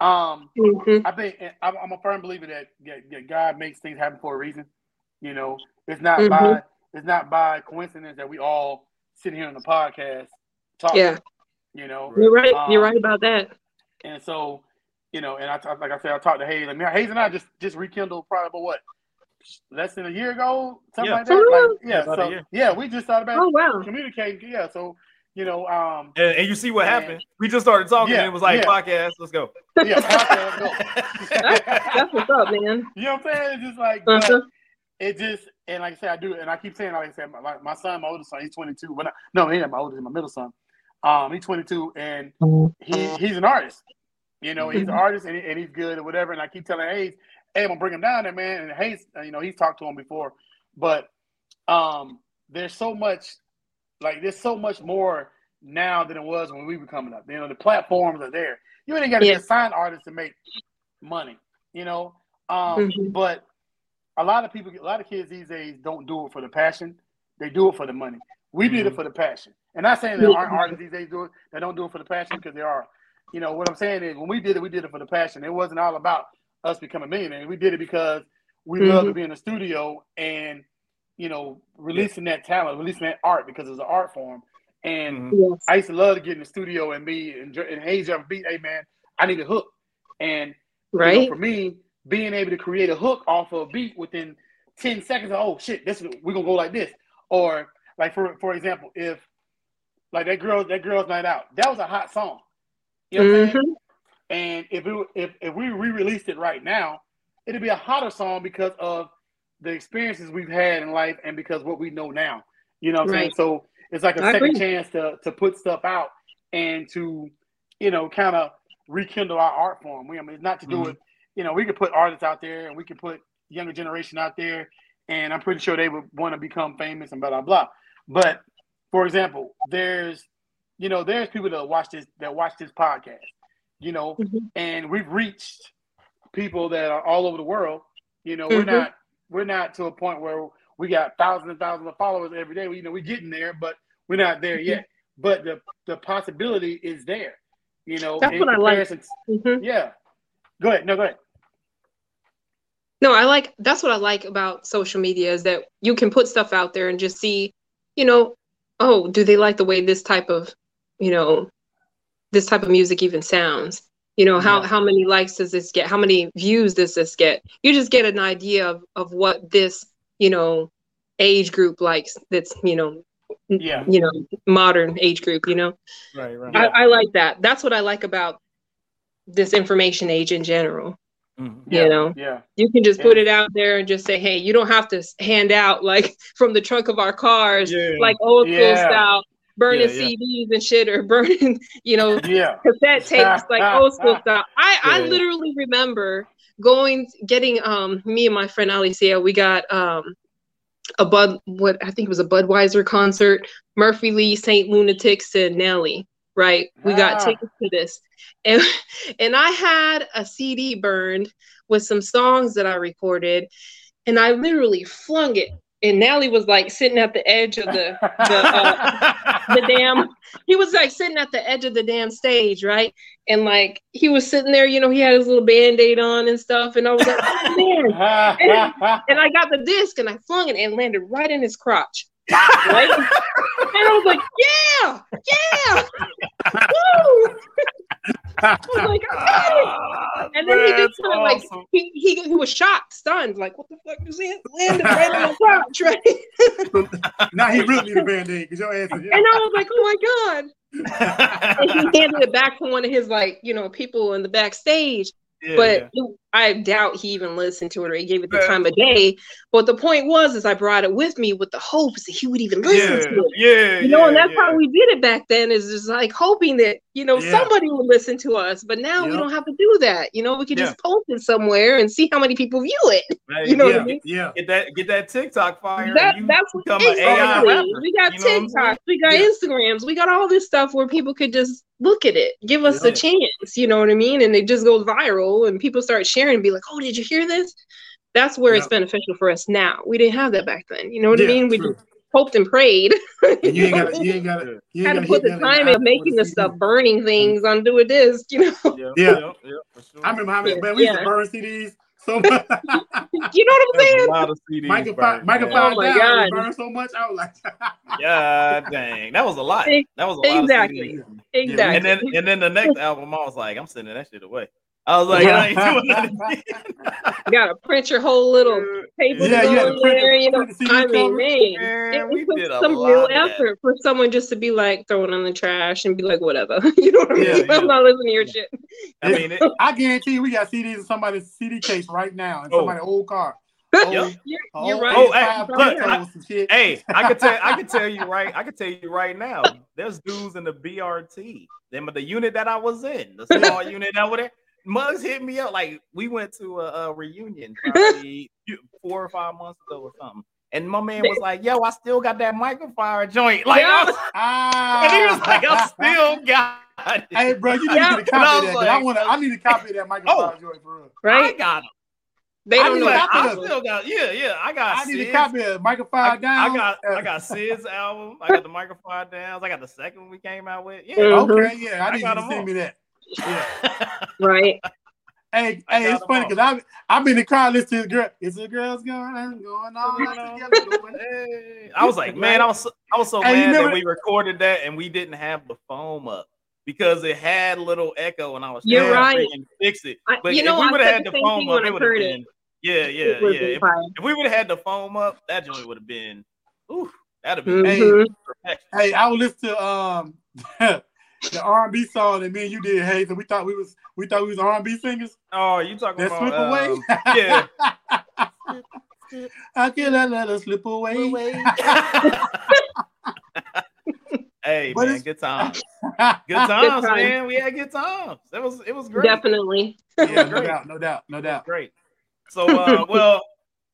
Um, Mhm. I think I'm, I'm a firm believer that, that, that God makes things happen for a reason. You know, it's not Mhm. by it's not by coincidence that we all sit here on the podcast talking. Yeah, You know, you're right. You're Um, right about that. and so you know, and I like I said, I talked to Hayes. I mean, Hayes and I just just rekindled probably about what less than a year ago, something Yeah. like that. Like, yeah, Yeah, about so yeah, we just started about Oh wow. communicating. Yeah, so you know, um, And, and you see what Man. happened. We just started talking Yeah, and it was like yeah. podcast, let's go. yeah, podcast, go. That's what's up, man. You know what I'm saying? It's just like, but Uh-huh. it just, and like I said, I do, and I keep saying, like I said, my, like my son, my oldest son, he's 22. But no, he ain't my oldest, he's my middle son. Um, he's 22, and he he's an artist. You know, he's an artist, and, he, and he's good or whatever. And I keep telling Hayes, hey, I'm gonna bring him down there, man. And Hayes, you know, he's talked to him before, but um, there's so much, like, there's so much more now than it was when we were coming up. You know, the platforms are there. You ain't got to Yeah. be a sign artist to make money. You know, um, Mhm. but a lot of people, a lot of kids these days don't do it for the passion. They do it for the money. We did it Mhm. for the passion. And I'm not saying there aren't artists these days do it that don't do it for the passion because there are. You know what I'm saying is when we did it, we did it for the passion. It wasn't all about us becoming millionaires. We did it because we love to be in the studio and you know releasing that talent, releasing that art because it's an art form. And Mhm. Yes. I used to love to get in the studio and be and, and Hayes ever beat, hey man, I need a hook. And you know, for me, being able to create a hook off of a beat within 10 seconds, oh shit, this we're gonna go like this. Or like for for example, if like that girl, that girl's night out, that was a hot song. You know what I'm saying? Mhm. And if it, if if we re-released it right now, it'd be a hotter song because of the experiences we've had in life and because what we know now. You know what I'm saying? So it's like a I second agree. chance to to put stuff out and to, you know, kind of rekindle our art form. We I mean it's not to do Mhm. it, you know, we could put artists out there and we could put younger generation out there and I'm pretty sure they would want to become famous and blah blah blah. But for example, there's you know, there's people that watch this that watch this podcast, you know, Mhm. and we've reached people that are all over the world. You know, we're Mhm. not we're not to a point where we got thousands and thousands of followers every day. We, you know, we're getting there, but we're not there yet. But the the possibility is there. You know, That's what I like. Mhm. Yeah. Go ahead. No, go ahead. No, I like that's what I like about social media is that you can put stuff out there and just see, you know, oh, do they like the way this type of, you know, this type of music even sounds? You know, how Yeah. how many likes does this get? How many views does this get? You just get an idea of of what this, you know, age group likes that's, you know, Yeah. you know, modern age group, you know. Right, right. Yeah. I, I like that. That's what I like about this information age in general. Mhm. Yeah. You know. Yeah. You can just Yeah. put it out there and just say, hey, you don't have to hand out like from the trunk of our cars, Yeah. like old school Yeah. style, burning Yeah, yeah. CDs and shit or burning, you know, Yeah. cassette tapes, like old school style. I, I Yeah. literally remember going, getting, um, me and my friend Alicia, we got, um, a Bud, what I think it was a Budweiser concert, Murphy Lee, Saint Lunatics, and Nelly. Right, we got Ah. tickets to this, and and I had a CD burned with some songs that I recorded, and I literally flung it. And Nelly was like sitting at the edge of the the, uh, the damn he was like sitting at the edge of the damn stage right? And like he was sitting there you know he had his little band-aid on and stuff and i was like oh man. And i got the disc and i flung it and landed right in his crotch right? And i was like yeah yeah. Woo! I was like, I. And then he just That's kind of like he, he he was shocked, stunned, like what the fuck is it? Landed right on the crotch, right? now he really need a band-aid because your ass is And I was like, oh my god. and he handed it back to one of his like you know people in the backstage Yeah, but yeah. I doubt he even listened to it or he gave it the Yeah. time of day but the point was is i brought it with me with the hopes that he would even listen yeah, to it yeah, you know and yeah, that's how we did it back then is just like hoping that you know Yeah. somebody would listen to us but now we don't have to do that you know we could Yeah. just post it somewhere and see how many people view it Hey, you know what I yeah, mean? yeah. Get that, get that TikTok fire. that, that's what exactly. we got You know TikToks, we got Yeah. Instagrams, we got all this stuff where people could just look at it, give us Yeah. a chance. You know what I mean? And it just goes viral, and people start sharing and be like, "Oh, did you hear this?" That's where it's beneficial for us now. We didn't have that back then. You know what I mean? We true. just hoped and prayed. And you ain't got you ain't got to you had ain't to gotta put the time in in making the stuff, burning things onto a disc. You know, Yeah, Yeah. yeah, yeah, for sure. I remember how many Yeah, man we used to burn CDs so much. you know what I'm saying? a lot of CDs. Michael burned, Michael man. Oh Five my God. burned so much. I was like, yeah, dang, that was a lot. That was a lot exactly. of CDs. Exactly. And then and then the next album, I was like, I'm sending that shit away. I was like, I ain't doing you gotta print your whole little paper Yeah, you had to print there. You know, print I mean, man, Man, it, we it took did some lot real effort for someone just to be like throw it in the trash and be like, whatever. you know what I mean? Yeah, yeah. I'm not listening to your shit. I mean, it, I guarantee you, we got CDs in somebody's CD case right now in Oh. somebody's old car. Yep. You're, Oh, you're oh, right. Oh, hey, look, I- and some shit. hey, I can tell, I can tell you right, I could tell you right now. There's dudes in the BRT, them the unit that I was in, the small unit over there. Mugs hit me up like we went to a, a reunion probably four or five months ago or something, and my man was like, "Yo, I still got that Mic-a-Phire joint." Like, I was, Ah. and he was like, "I still got it." Hey, bro, you need Yeah. to get a And I copy of that. that. 'cause I want to. I need a copy of that Mic-a-Phire Oh. joint for real. I got it. They I don't know. a that copy of I still got, yeah, yeah. I got. I need a copy of microphone I, down. I got Uh, I got Sid's album. I got the microphone downs. I got the second one we came out with. Yeah. Okay, yeah, I I need you got to 'em send all. me that. Yeah. Right. Hey, I hey, it's funny because I've I've been in the crowd listening to the girl. It's a girl's going on, going on. Going. Hey, I was like, man, I was so, I was so Hey, you mad that we recorded that and we didn't have the foam up because it had a little echo and I was You're trying right. to fix it. I- But you if know, we would have had the the foam up, it would have been it. yeah, yeah, yeah. If, if we would have had the foam up, that joint would have been, ooh, that'd have been Mhm. Hey, I would listen to um the R and B song that me and you did, Hayes, and we thought we was we thought we was R and B singers. Oh, you talking That about slip away. um, yeah. How can I let her slip away? hey But man, it's- good times. Good times, times. man. We had good times. That was it was great. Definitely. yeah, no doubt, no doubt, no doubt. Great. So uh well,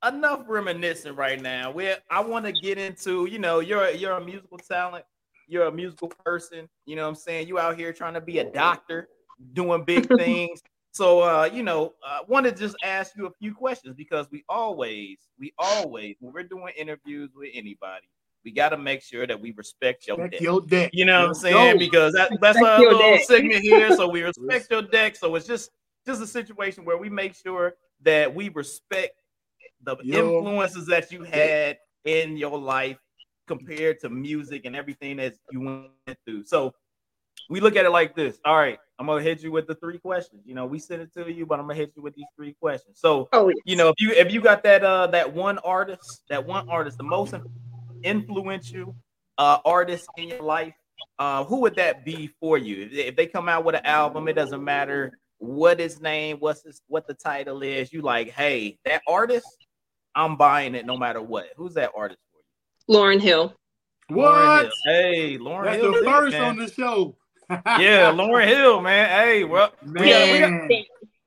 enough reminiscing right now. We I want to get into, you know, you're you're a musical talent, you're a musical person, you know what I'm saying? You out here trying to be a doctor, doing big things. So uh, you know, I want to just ask you a few questions because we always, we always, when we're doing interviews with anybody, we got to make sure that we respect your Check deck. your deck. You know what I'm saying? Because that, that's Respect our little deck. segment here. So we respect your deck. So it's just just a situation where we make sure that we respect the influences that you had in your life compared to music and everything that you went through. So we look at it like this. All right, I'm gonna hit you with the three questions. You know, we sent it to you, but I'm gonna hit you with these three questions. So Oh, yes. you know, if you if you got that uh that one artist, that one artist, the most influential uh artist in your life, uh, who would that be for you? If they, come out with an album, it doesn't matter what his name, what's his, what the title is. You like, hey, that artist, I'm buying it no matter what. Who's that artist? Lauryn Hill. Lauryn What? Hill. Hey, Lauryn That's Hill. the first man. on the show. yeah, Lauryn Hill, man. Hey, well, we gotta, we gotta,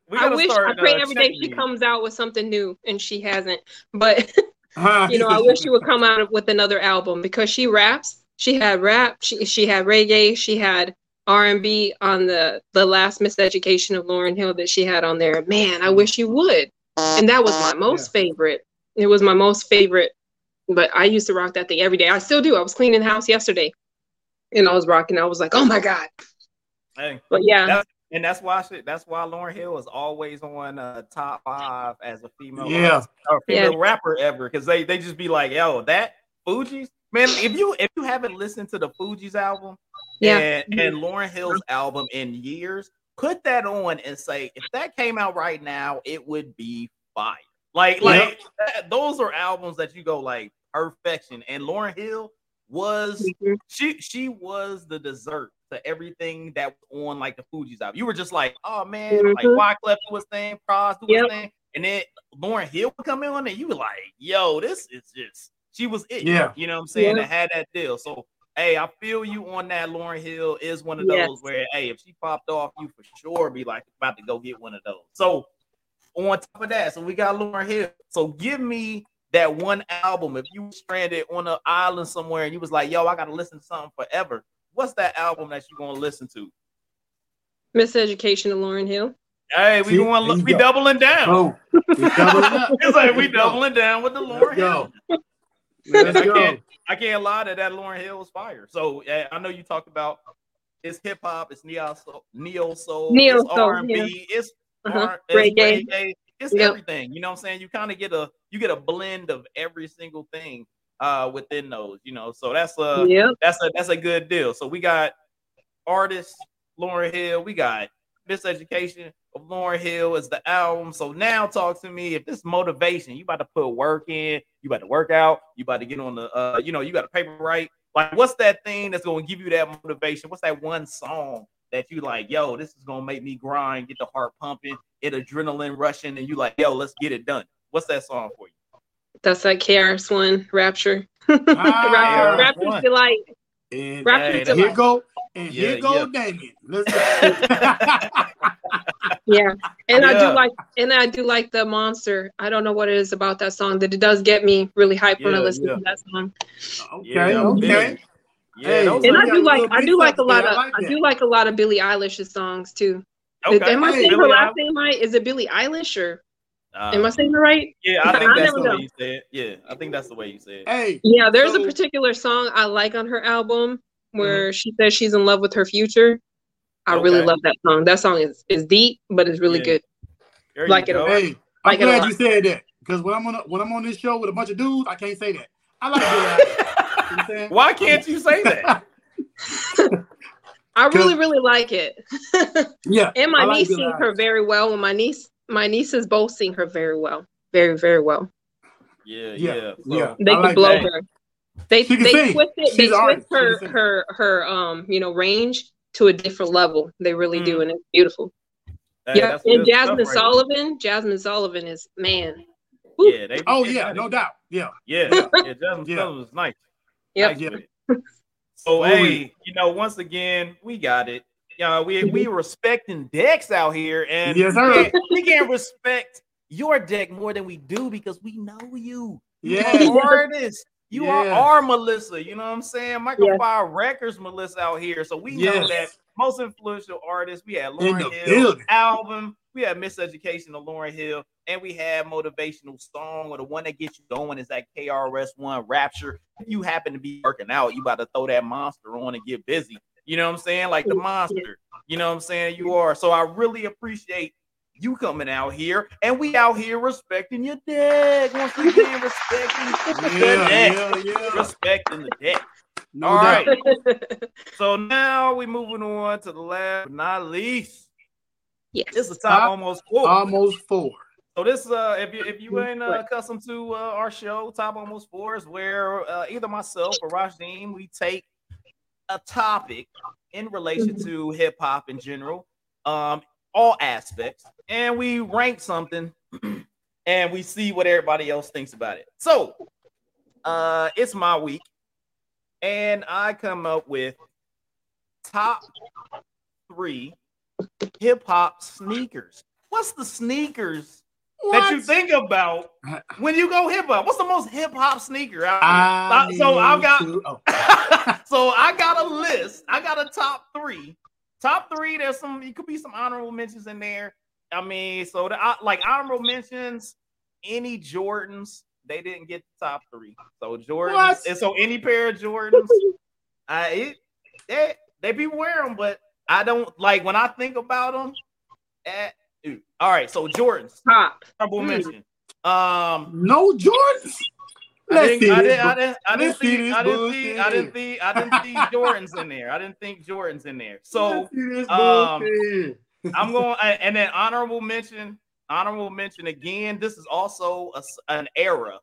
we I gotta wish start. I pray uh, every day she you. comes out with something new, and she hasn't. But you know, I wish she would come out with another album because she raps. She had rap. She she had reggae. She had R and B on the the last Miseducation of Lauryn Hill that she had on there. Man, I wish you would. And that was my most favorite. It was my most favorite. But I used to rock that thing every day. I still do. I was cleaning the house yesterday, and I was rocking. I was like, oh my god. Hey, But yeah, That's- and that's why she, that's why Lauryn Hill is always on uh, top five as a female Yeah. artist or female rapper ever because they they just be like, yo, that Fugees man. If you if you haven't listened to the Fugees album Yeah. and, and Lauryn Hill's album in years, put that on and say if that came out right now, it would be fire. Like like that- those are albums that you go like perfection. And Lauryn Hill was she she was the dessert to everything that was on like the Fugees album. You were just like, oh man, like Mhm. Wyclef do his thing, Pras do Yep. his thing, and then Lauryn Hill would come in on it. You were like, yo, this is just she was it. Yeah. you know what I'm saying? Yeah. That had that deal. So hey, I feel you on that. Lauryn Hill is one of Yes. those where hey, if she popped off, you for sure be like about to go get one of those. So on top of that, so we got Lauryn Hill. So give me that one album. If you were stranded on an island somewhere and you was like, yo, I gotta listen to something forever. What's that album that you gonna listen to Miseducation of Lauryn Hill. Hey, we See, going there you we go. doubling down. Oh, doubling. It's like we doubling down with the Lauryn Hill. Let's I go. can't I can't lie that that Lauryn Hill was fire. So uh, I know you talked about it's hip hop, it's neo soul, neo soul, Neo it's soul, R and B, it's, Uh-huh. R- it's Reggae. It's Yep. everything. You know what I'm saying? You kind of get a you get a blend of every single thing uh within those. You know, so that's a Yep. that's a that's a good deal. So we got artist Lauryn Hill, we got Miseducation of Lauryn Hill is the album. So now talk to me if this motivation, you about to put work in, you about to work out, you about to get on the uh, you know, you got a paper right. Like what's that thing that's gonna give you that motivation? What's that one song that you like, yo, this is gonna make me grind, get the heart pumping, get adrenaline rushing, and you like, yo, let's get it done. What's that song for you? That's that KRS One Rapture. Ah, Rapture Rapture's one. delight. and Rapture's Hey, and that- here go and Yeah, here go yeah. Damien. Let's go. Yeah. And I do like and I do like the monster. I don't know what it is about that song that it does get me really hyped when I listen yeah. to that song. okay, Yeah, okay. Big. Yeah, Hey, And I do like I do like a lot there. of I like I do like a lot of Billie Eilish's songs too. okay. Am I saying Billie her last name right? Is it Billie Eilish or Uh, am I saying it right? Yeah, I think I that's never the know. way you say it. Yeah, I think that's the way you say it. Hey, Yeah, there's So- a particular song I like on her album Mm-hmm. where she says she's in love with her future. I really love that song. That song is, is deep, but it's really Yeah. good. There Like you it a go. lot. hey, I'm Like it glad lot. you said that because when I'm on a, when I'm on this show with a bunch of dudes, I can't say that. I like Billie Eilish. You know what I'm saying? Why can't you say that? I really, really like it. Yeah, and my like niece Billie sings her very well. And my niece, my nieces both sing her very well. Very, very well. Yeah, Yeah, yeah. yeah. They I can like blow that. her. They She can they sing. twist it, She's they an twist her her her um you know range to a different level. They really do, Mm. and it's beautiful. Hey, yeah, and Jazmine right there. Sullivan, Jazmine Sullivan is man. Woo. Yeah, they. Oh they yeah, got no doubt. Yeah, Yeah, yeah. Jazmine Yeah. is nice. Yep. Nice Yeah. with it. So hey, you know, once again, we got it. Yeah, we we respecting decks out here, and Yes, we, can't, we can't respect your deck more than we do because we know you. You Yes. are artists. You are our Melissa. You know what I'm saying? Michael Yes. Five Records Melissa out here. So we know that most influential artists. We had In Lauryn the Hill building. album. We had Miseducation of Lauryn Hill, and we have motivational song. Or the one that gets you going is that KRS One Rapture. If you happen to be working out, you about to throw that monster on and get busy. You know what I'm saying? Like the monster. You know what I'm saying? You are. So I really appreciate you coming out here, and we out here respecting your deck. Once again, respecting the yeah, deck. yeah, yeah. Respecting the deck. No All doubt. right. So now we moving on to the last but not least. yes. This is the top Top almost four. Almost four. So this, uh, if you if you ain't uh, accustomed to uh, our show, Top Almost Four is where uh, either myself or Rajim we take a topic in relation to hip hop in general, um, all aspects, and we rank something, and we see what everybody else thinks about it. So, uh, it's my week, and I come up with top three hip hop sneakers. What's the sneakers that you think about when you go hip hop? What's the most hip hop sneaker out I there? so I've got to- oh. so I got a list. I got a top three. Top three. There's some. It could be some honorable mentions in there. I mean, so the I- like honorable mentions. Any Jordans, they didn't get the top three. So Jordans, What? and so any pair of Jordans, I it, they they be wearing them, but I don't like when I think about them. Eh, ew. all right, so Jordans, Top. honorable Hmm. mention. Um, No Jordans. I didn't, see I didn't, I didn't, I didn't see see, I didn't see, I didn't see, I didn't see Jordans in there. I didn't think Jordans in there. So Let's see this um. I'm going, and then honorable mention, honorable mention again. This is also a s an era.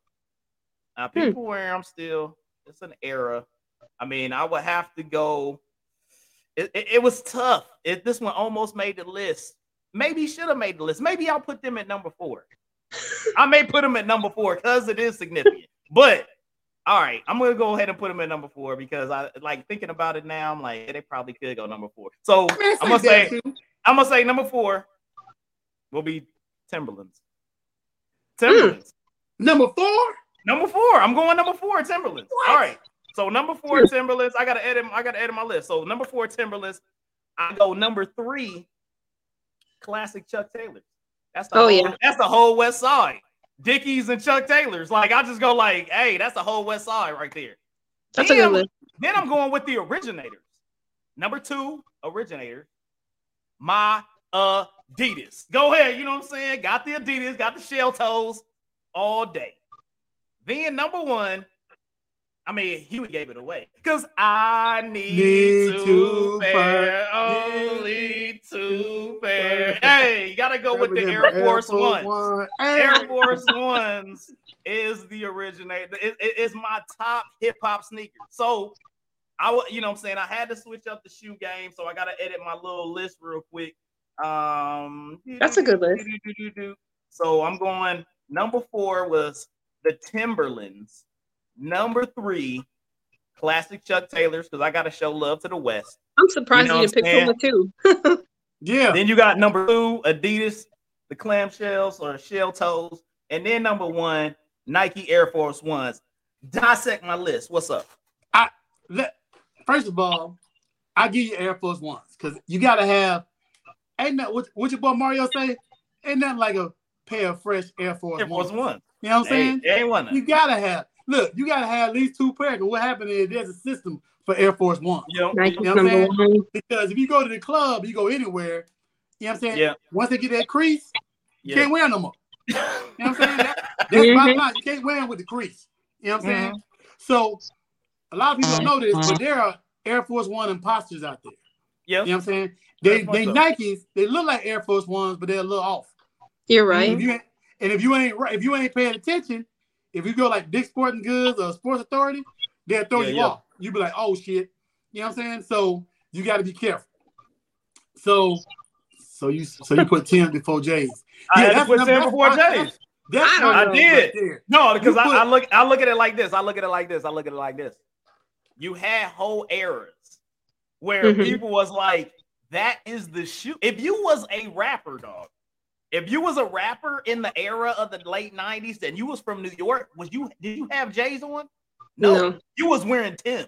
Now Hmm. people wear them still. It's an era. I mean, I would have to go. It, it, it was tough. It, this one almost made the list. Maybe should have made the list. Maybe I'll put them at number four. I may put them at number four because it is significant. But all right, I'm gonna go ahead and put them at number four because I like thinking about it now. I'm like, they probably could go number four. So Man, I'm gonna say, too. I'm gonna say number four will be Timberlands. Timberlands. Hmm. number four. Number four. I'm going number four, Timberlands. What? All right. So number four, hmm. Timberlands. I gotta edit. I gotta edit my list. So number four, Timberlands. I go number three, classic Chuck Taylors. That's the Oh, whole, yeah. that's the whole West Side. Dickies and Chuck Taylors. Like I just go like, hey, that's the whole West Side right there. That's a Then- good list. Then I'm going with the originators. Number two, originator, my Adidas. Go ahead, you know what I'm saying? Got the Adidas, got the shell toes all day. Then number one, I mean, Huey gave it away because I need, Need two two pair, pair. only two pair. Hey, you gotta go with the Air Remember Force Ones. One. Air Force Ones is the originator. It, it- it's my top hip hop sneaker. So I, wa- you know, what I'm saying I had to switch up the shoe game, so I got to edit my little list real quick. Um, That's a good list. So I'm going. Number four was the Timberlands. Number three, classic Chuck Taylors, because I got to show love to the West. I'm surprised You you, know didn't what I'm pick Puma too. Yeah. Then you got number two, Adidas, the clamshells or shell toes. And then number one, Nike Air Force Ones. Dissect my list. What's up? Let, first of all, I give you Air Force Ones because you gotta have. Ain't that what, what your boy Mario say? Ain't that like a pair of fresh Air Force Air Force Ones? One. You know what I'm saying? there ain't one. You gotta have. Look, you gotta have at least two pairs. 'cause what happened is there's a system for Air Force One. You know, Nike's know what I'm saying? one. Because if you go to the club, you go anywhere. You know what I'm saying? Yeah. Once they get that crease, you yeah. can't wear 'em no more. You know what I'm saying? That- that's Mhm. bottom line. You can't wear them with the crease. You know what I'm saying? Mm-hmm. So a lot of people don't know this, but there are Air Force One imposters out there. yeah. You know what I'm saying? They they what's. Nikes, they look like Air Force Ones, but they're a little off. You're And right. if you and if you ain't right, if you ain't paying attention, if you go like Dick Sporting Goods or Sports Authority, they'll throw Yeah, you yeah. off. You be like, oh shit. You know what I'm saying? So you got to be careful. So, so you so you put Tim before Jay's. I had to that's- put Tim before that's- Jay's. That's I don't my know. I did. right. No, because You I, I look I look at it like this. I look at it like this. I look at it like this. You had whole eras where Mhm. people was like, that is the shoe. If you was a rapper, dog, if you was a rapper in the era of the late 90s and you was from New York, was you did you have J's on? No, No. you was wearing Tim's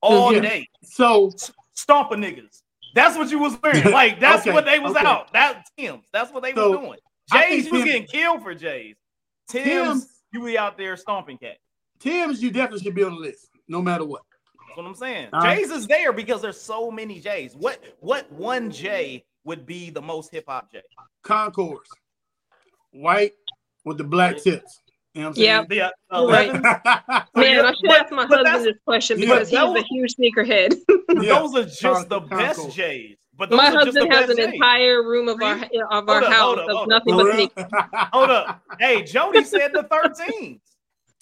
all Yeah. day, So stomping niggas. That's what you was wearing. Like that's Okay, what they was okay. out. That Tim's. That's what they So, was doing. I J's was Tim- getting killed for J's. Tim's, Tim's- you be out there stomping cat. Tim's, you definitely should be on the list, no matter what. That's what I'm saying. All right. J's is there because there's so many J's. What what one J would be the most hip hop J? Concord, white with the black tips. You know what I'm Yeah. The uh, Right. Man, I should but- ask my but husband this question Yeah, because he's that a huge sneakerhead. Yeah. Those are just the Con- best Concord. J's. But My are just the husband has an J's. entire room of our of our Hold up, house hold up, of hold up. nothing For but sneakers. Hold up. Hey, Jody said the 13s.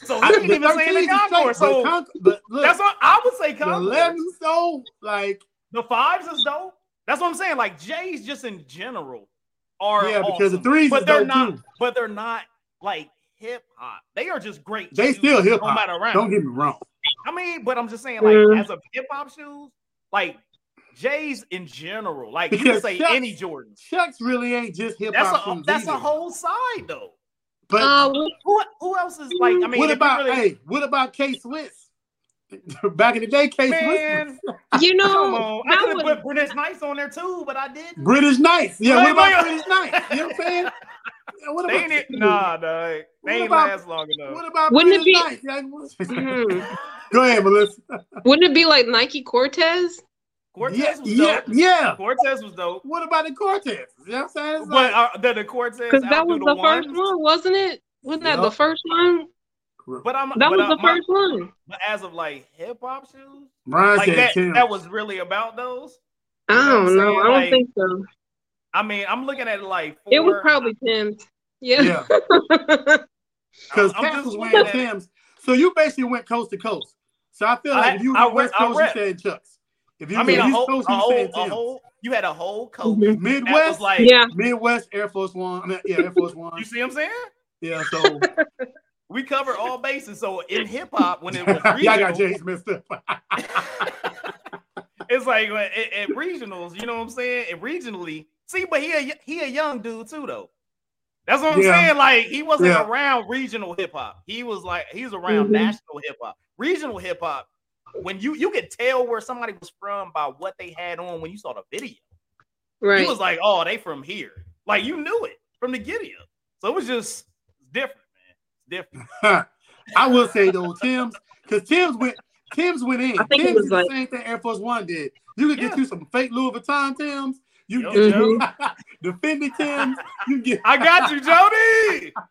So he I- didn't even say the is Concord. So Con- but look, that's what I would say the Concord. 11 though, like The fives is dope. That's what I'm saying. Like J's just in general are yeah, because the awesome. threes but they're not too. but they're not like hip hop. They are just great. They shoes, still hip hop. matter around. Don't get me wrong. I mean, but I'm just saying, like, Mm. as a hip hop shoes, like J's in general, like you can say Chucks- any Jordan. Chucks really ain't just hip That's hop a shoes. that's a whole side though. But Uh, Who who else is like? I mean, what about really, hey? What about K Swiss? Back in the day, K Swiss man? you know, on, I that could have put British Knights on there too, but I didn't. British Knights. Yeah, Wait, what about. British Knights? You know what I'm saying? Yeah, What about ain't it, nah, dog. What They ain't about- last long enough. What about Wouldn't it British be- Knights? Yeah, Mhm. Go ahead, Melissa. wouldn't it be like Nike Cortez? Cortez Yeah, was dope. yeah. yeah. Cortez was dope. What about the Cortez? You know what I'm saying? It's But like- uh, the, the Cortez Because that was the first one, wasn't it? Wasn't that the first one? But I'm That but was uh, the my- first one. But as of like hip hop shoes, Brian like that, Tim. that was really about those. I You know what I'm don't know. saying? I don't Like, think so. I mean, I'm looking at it like It was probably Tim's. Yeah. Yeah, because I'm just was wearing. Tim's. So you basically went coast to coast. So I feel like I- if you I were West I Coast, rep. you said Chucks. If you I mean, a East whole, Coast, a you whole, said a Tim's. whole, you had a whole coat. Mhm. That Midwest, like, yeah. Midwest Air Force One. I mean, yeah, Air Force One. you see what I'm saying? Yeah, so We covered all bases. So in hip hop, when it was yeah, I got regional, James messed up. it's like at, at regionals, you know what I'm saying? And regionally, see, but he a, he a young dude too, though. That's what I'm Yeah. saying. Like he wasn't Yeah. around regional hip hop. He was like he was around Mhm. national hip hop. Regional hip hop, when you you could tell where somebody was from by what they had on when you saw the video. Right. He was like, oh, they from here. Like you knew it from the giddy up. So it was just different, man. It's different. I will say though, Tim's because Tim's went Tim's went in. I think it Tim's was did the same thing Air Force One did. You could get Yeah. you some fake Louis Vuitton Tim's. You Yo, can Joe. get the Fendi Tim's. You can get I got you, Jody.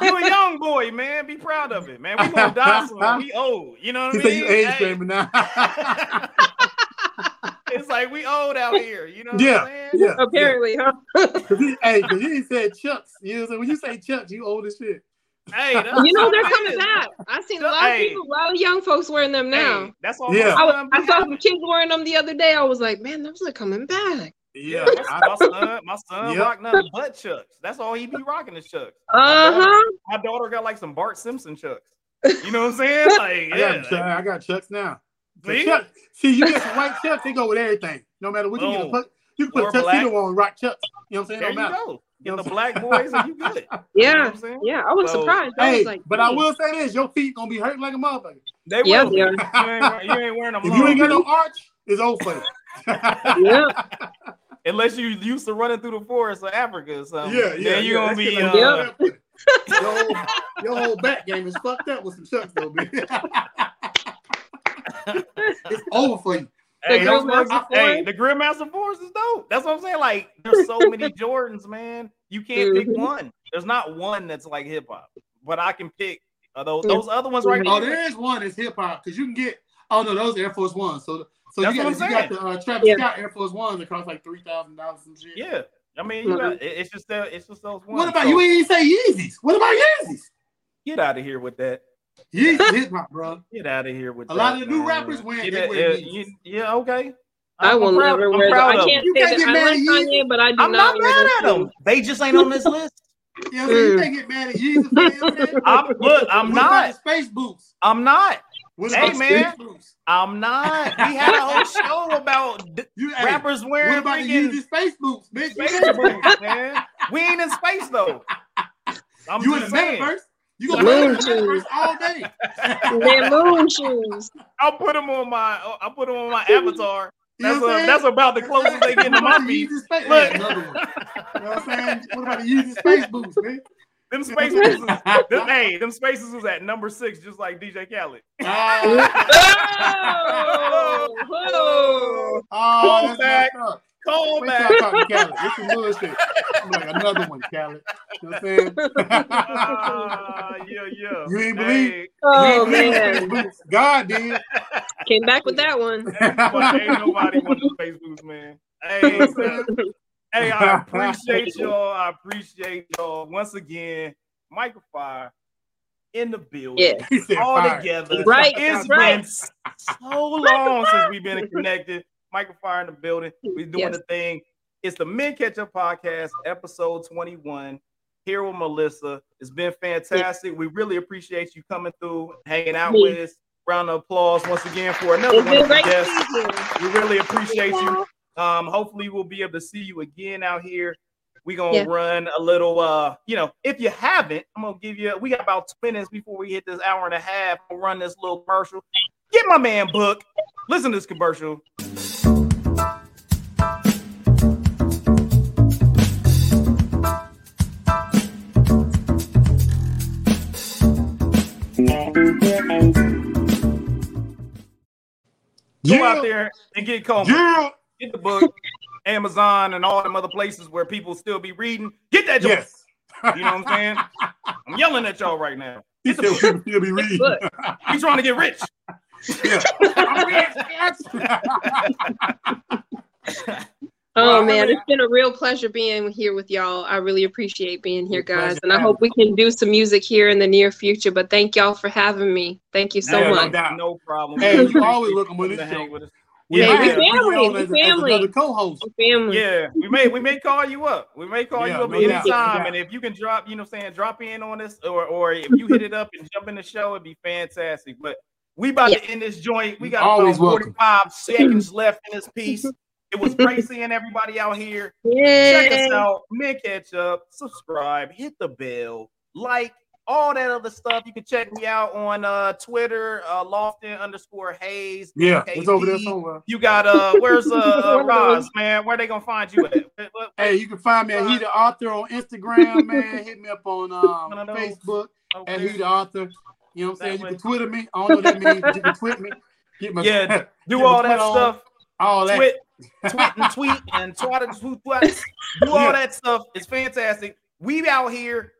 You a young boy, man. Be proud of it, man. We gonna die soon. We old. You know what I mean? you age Hey, shaming now. it's like we old out here. You know what Yeah, I'm saying? yeah. Apparently, huh? Cause he, hey, cause you ain't said Chucks. You know, so when you say Chucks, you old as shit. Hey, You know they're coming is. back. I've seen a lot Hey. of people, a lot of young folks wearing them now. Hey, that's all. Yeah. I, was, son I saw some kids wearing them the other day. I was like, man, those are coming back. Yeah. my, I- my son, my son Yep. rock nothing but chucks. That's all he be rocking is chucks. Uh huh. My daughter got like some Bart Simpson chucks. You know what I'm saying? Like, I yeah. got Chuck- I got Chucks now. See? Chuck, see, you get some white Chucks, they go with everything. No matter what you get, a put, you can Or put a tuxedo black. on rock Chucks. You know what I'm saying? There no you matter. go. Get the black boys and you good. You know Yeah. I'm? Yeah. I was So- surprised. I Hey, was like, but I will say this: your feet gonna be hurting like a motherfucker. They Yeah, will. they are. You ain't, you ain't wearing them If you ain't got no arch, it's over for you. Yeah. unless you used to running through the forest of Africa or something. Yeah, yeah. Then you yeah, gonna be. that's Uh, gonna your, whole, your whole back game is fucked up with some chucks, though, man. it's over for you. Hey, The those Grandmaster motherfuckers- hey, the Grandmaster Force is dope. That's what I'm saying. Like, there's so many Jordans, man. You can't pick Mhm. one. There's not one that's like hip hop, but I can pick uh, those, those other ones right Oh, there. there is one that's hip hop because you can get. Oh no, those Air Force Ones. So, so That's you got, you got the uh, Travis Yeah. Scott Air Force Ones that cost like three thousand dollars some shit. Yeah, I mean, you Mhm. got, it's just that it's just those ones. What about So, you? Ain't even say Yeezys. What about Yeezys? Get out of here with that. Yeezys hip hop, bro. Get out of here with that. A that. lot of the new man. rappers wear- Get they that- wear uh, Yeezys. you- yeah, okay. I I'm will proud- never I'm wear them. I can't You say can't that get I mad like at Kanye, Yeezy. but I do I'm not not mad at them. them. They just ain't on this list. You know what I'm? You can't get mad at Yeezys. man, you I'm saying? I'm look. I'm What about not. the space boots. I'm not. What Hey, man. space boots? I'm not. We had a whole show about d- You, hey, rappers what wearing about the freaking Yeezy space boots, bitch? space boots, man. We ain't in space though. I'm You in just the saying. metaverse? You gonna Moon play in the metaverse shoes. all day? They're moon shoes. I'll put them on my. I'll put them on my avatar. You That's what I'm uh, saying? that's about the closest they get to my about feet. Space? Look. Hey, another one. You know what I'm saying? What about the Yeezy space boots, man? Them space boots. is- them, hey, them spaces was at number six, just like DJ Khaled. Oh, oh. oh, that's back. Call Wait back. talk Khaled. It's some bullshit. I'm like another one, Khaled. You know what I'm saying? Ah, yeah, yeah. You ain't believe- Hey, Oh, You ain't man. believe boots. God did. Came back with that one. but ain't nobody want the space boots, man. Hey, hey, I appreciate y'all. I appreciate y'all once again. Mic-a-Phire in the building. Yeah. All fire. together. Right, It's right. been so long since we've been connected. Mic-a-Phire in the building. We're doing Yes. the thing. It's the Mint Ketchup Podcast, episode 21. Here with Melissa. It's been fantastic. We really appreciate you coming through, hanging out Me. with us. Round of applause once again for another It's been wonderful great guest. We really appreciate you. Um, hopefully we'll be able to see you again out here. We're gonna Yeah. run a little uh, you know, if you haven't, I'm gonna give you we got about two minutes before we hit this hour and a half. I'll run this little commercial. Get my man book. Listen to this commercial. Go Yeah. out there and get Coma. Yeah. Get the book. Amazon and all them other places where people still be reading. Get that joint. Yes. You know what I'm saying? I'm yelling at y'all right now. He Get the book. we still be reading. Look. He's trying to get rich. Yeah. I'm rich. Oh Well, man, really- it's been a real pleasure being here with y'all. I really appreciate being here, It's pleasure guys, and I hope we can do some music here in the near future. But thank y'all for having me. Thank you so Yeah, no much. doubt. No problem. Hey, We you always appreciate welcome with you this to hang show. with us. We Yeah, might we have to bring you family, on we as, as family. another co-host. Family. Yeah, we may we may call you up. We may call Yeah, you up no anytime. doubt. And if you can drop, you know, what I'm saying drop in on us, or or if you hit it up and jump in the show, it'd be fantastic. But we about to end this joint. We got Always about welcome. 45 seconds left in this piece. It was great seeing everybody out here. Check us Yay. out, Mint Ketchup, subscribe, hit the bell, like, all that other stuff. You can check me out on uh Twitter, uh Lofton underscore Hayes. Yeah, KD. it's over there somewhere. You got uh where's uh, uh Roz, man? Where they gonna find you at? What- what- Hey, you can find me at He the Author on Instagram, man. Hit me up on um. Facebook over at there? He the Author. You know what I'm saying? That You way. can Twitter me. I don't know what that means, you can tweet me. Get my Yeah, Do all that Twitter on, stuff. all that. Tweet, tweet and tweet and twat and tweet, twat. Do all that stuff. It's fantastic. We out here.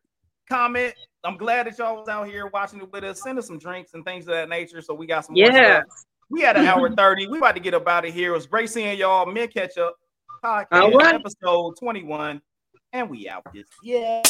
Comment. I'm glad that y'all was out here watching it with us. Send us some drinks and things of that nature. So we got some more Yeah. stuff. We had an hour 30. We about to get up out of here. It was great seeing y'all. Mint Ketchup. Podcast All right. episode 21. And we out this. Yeah.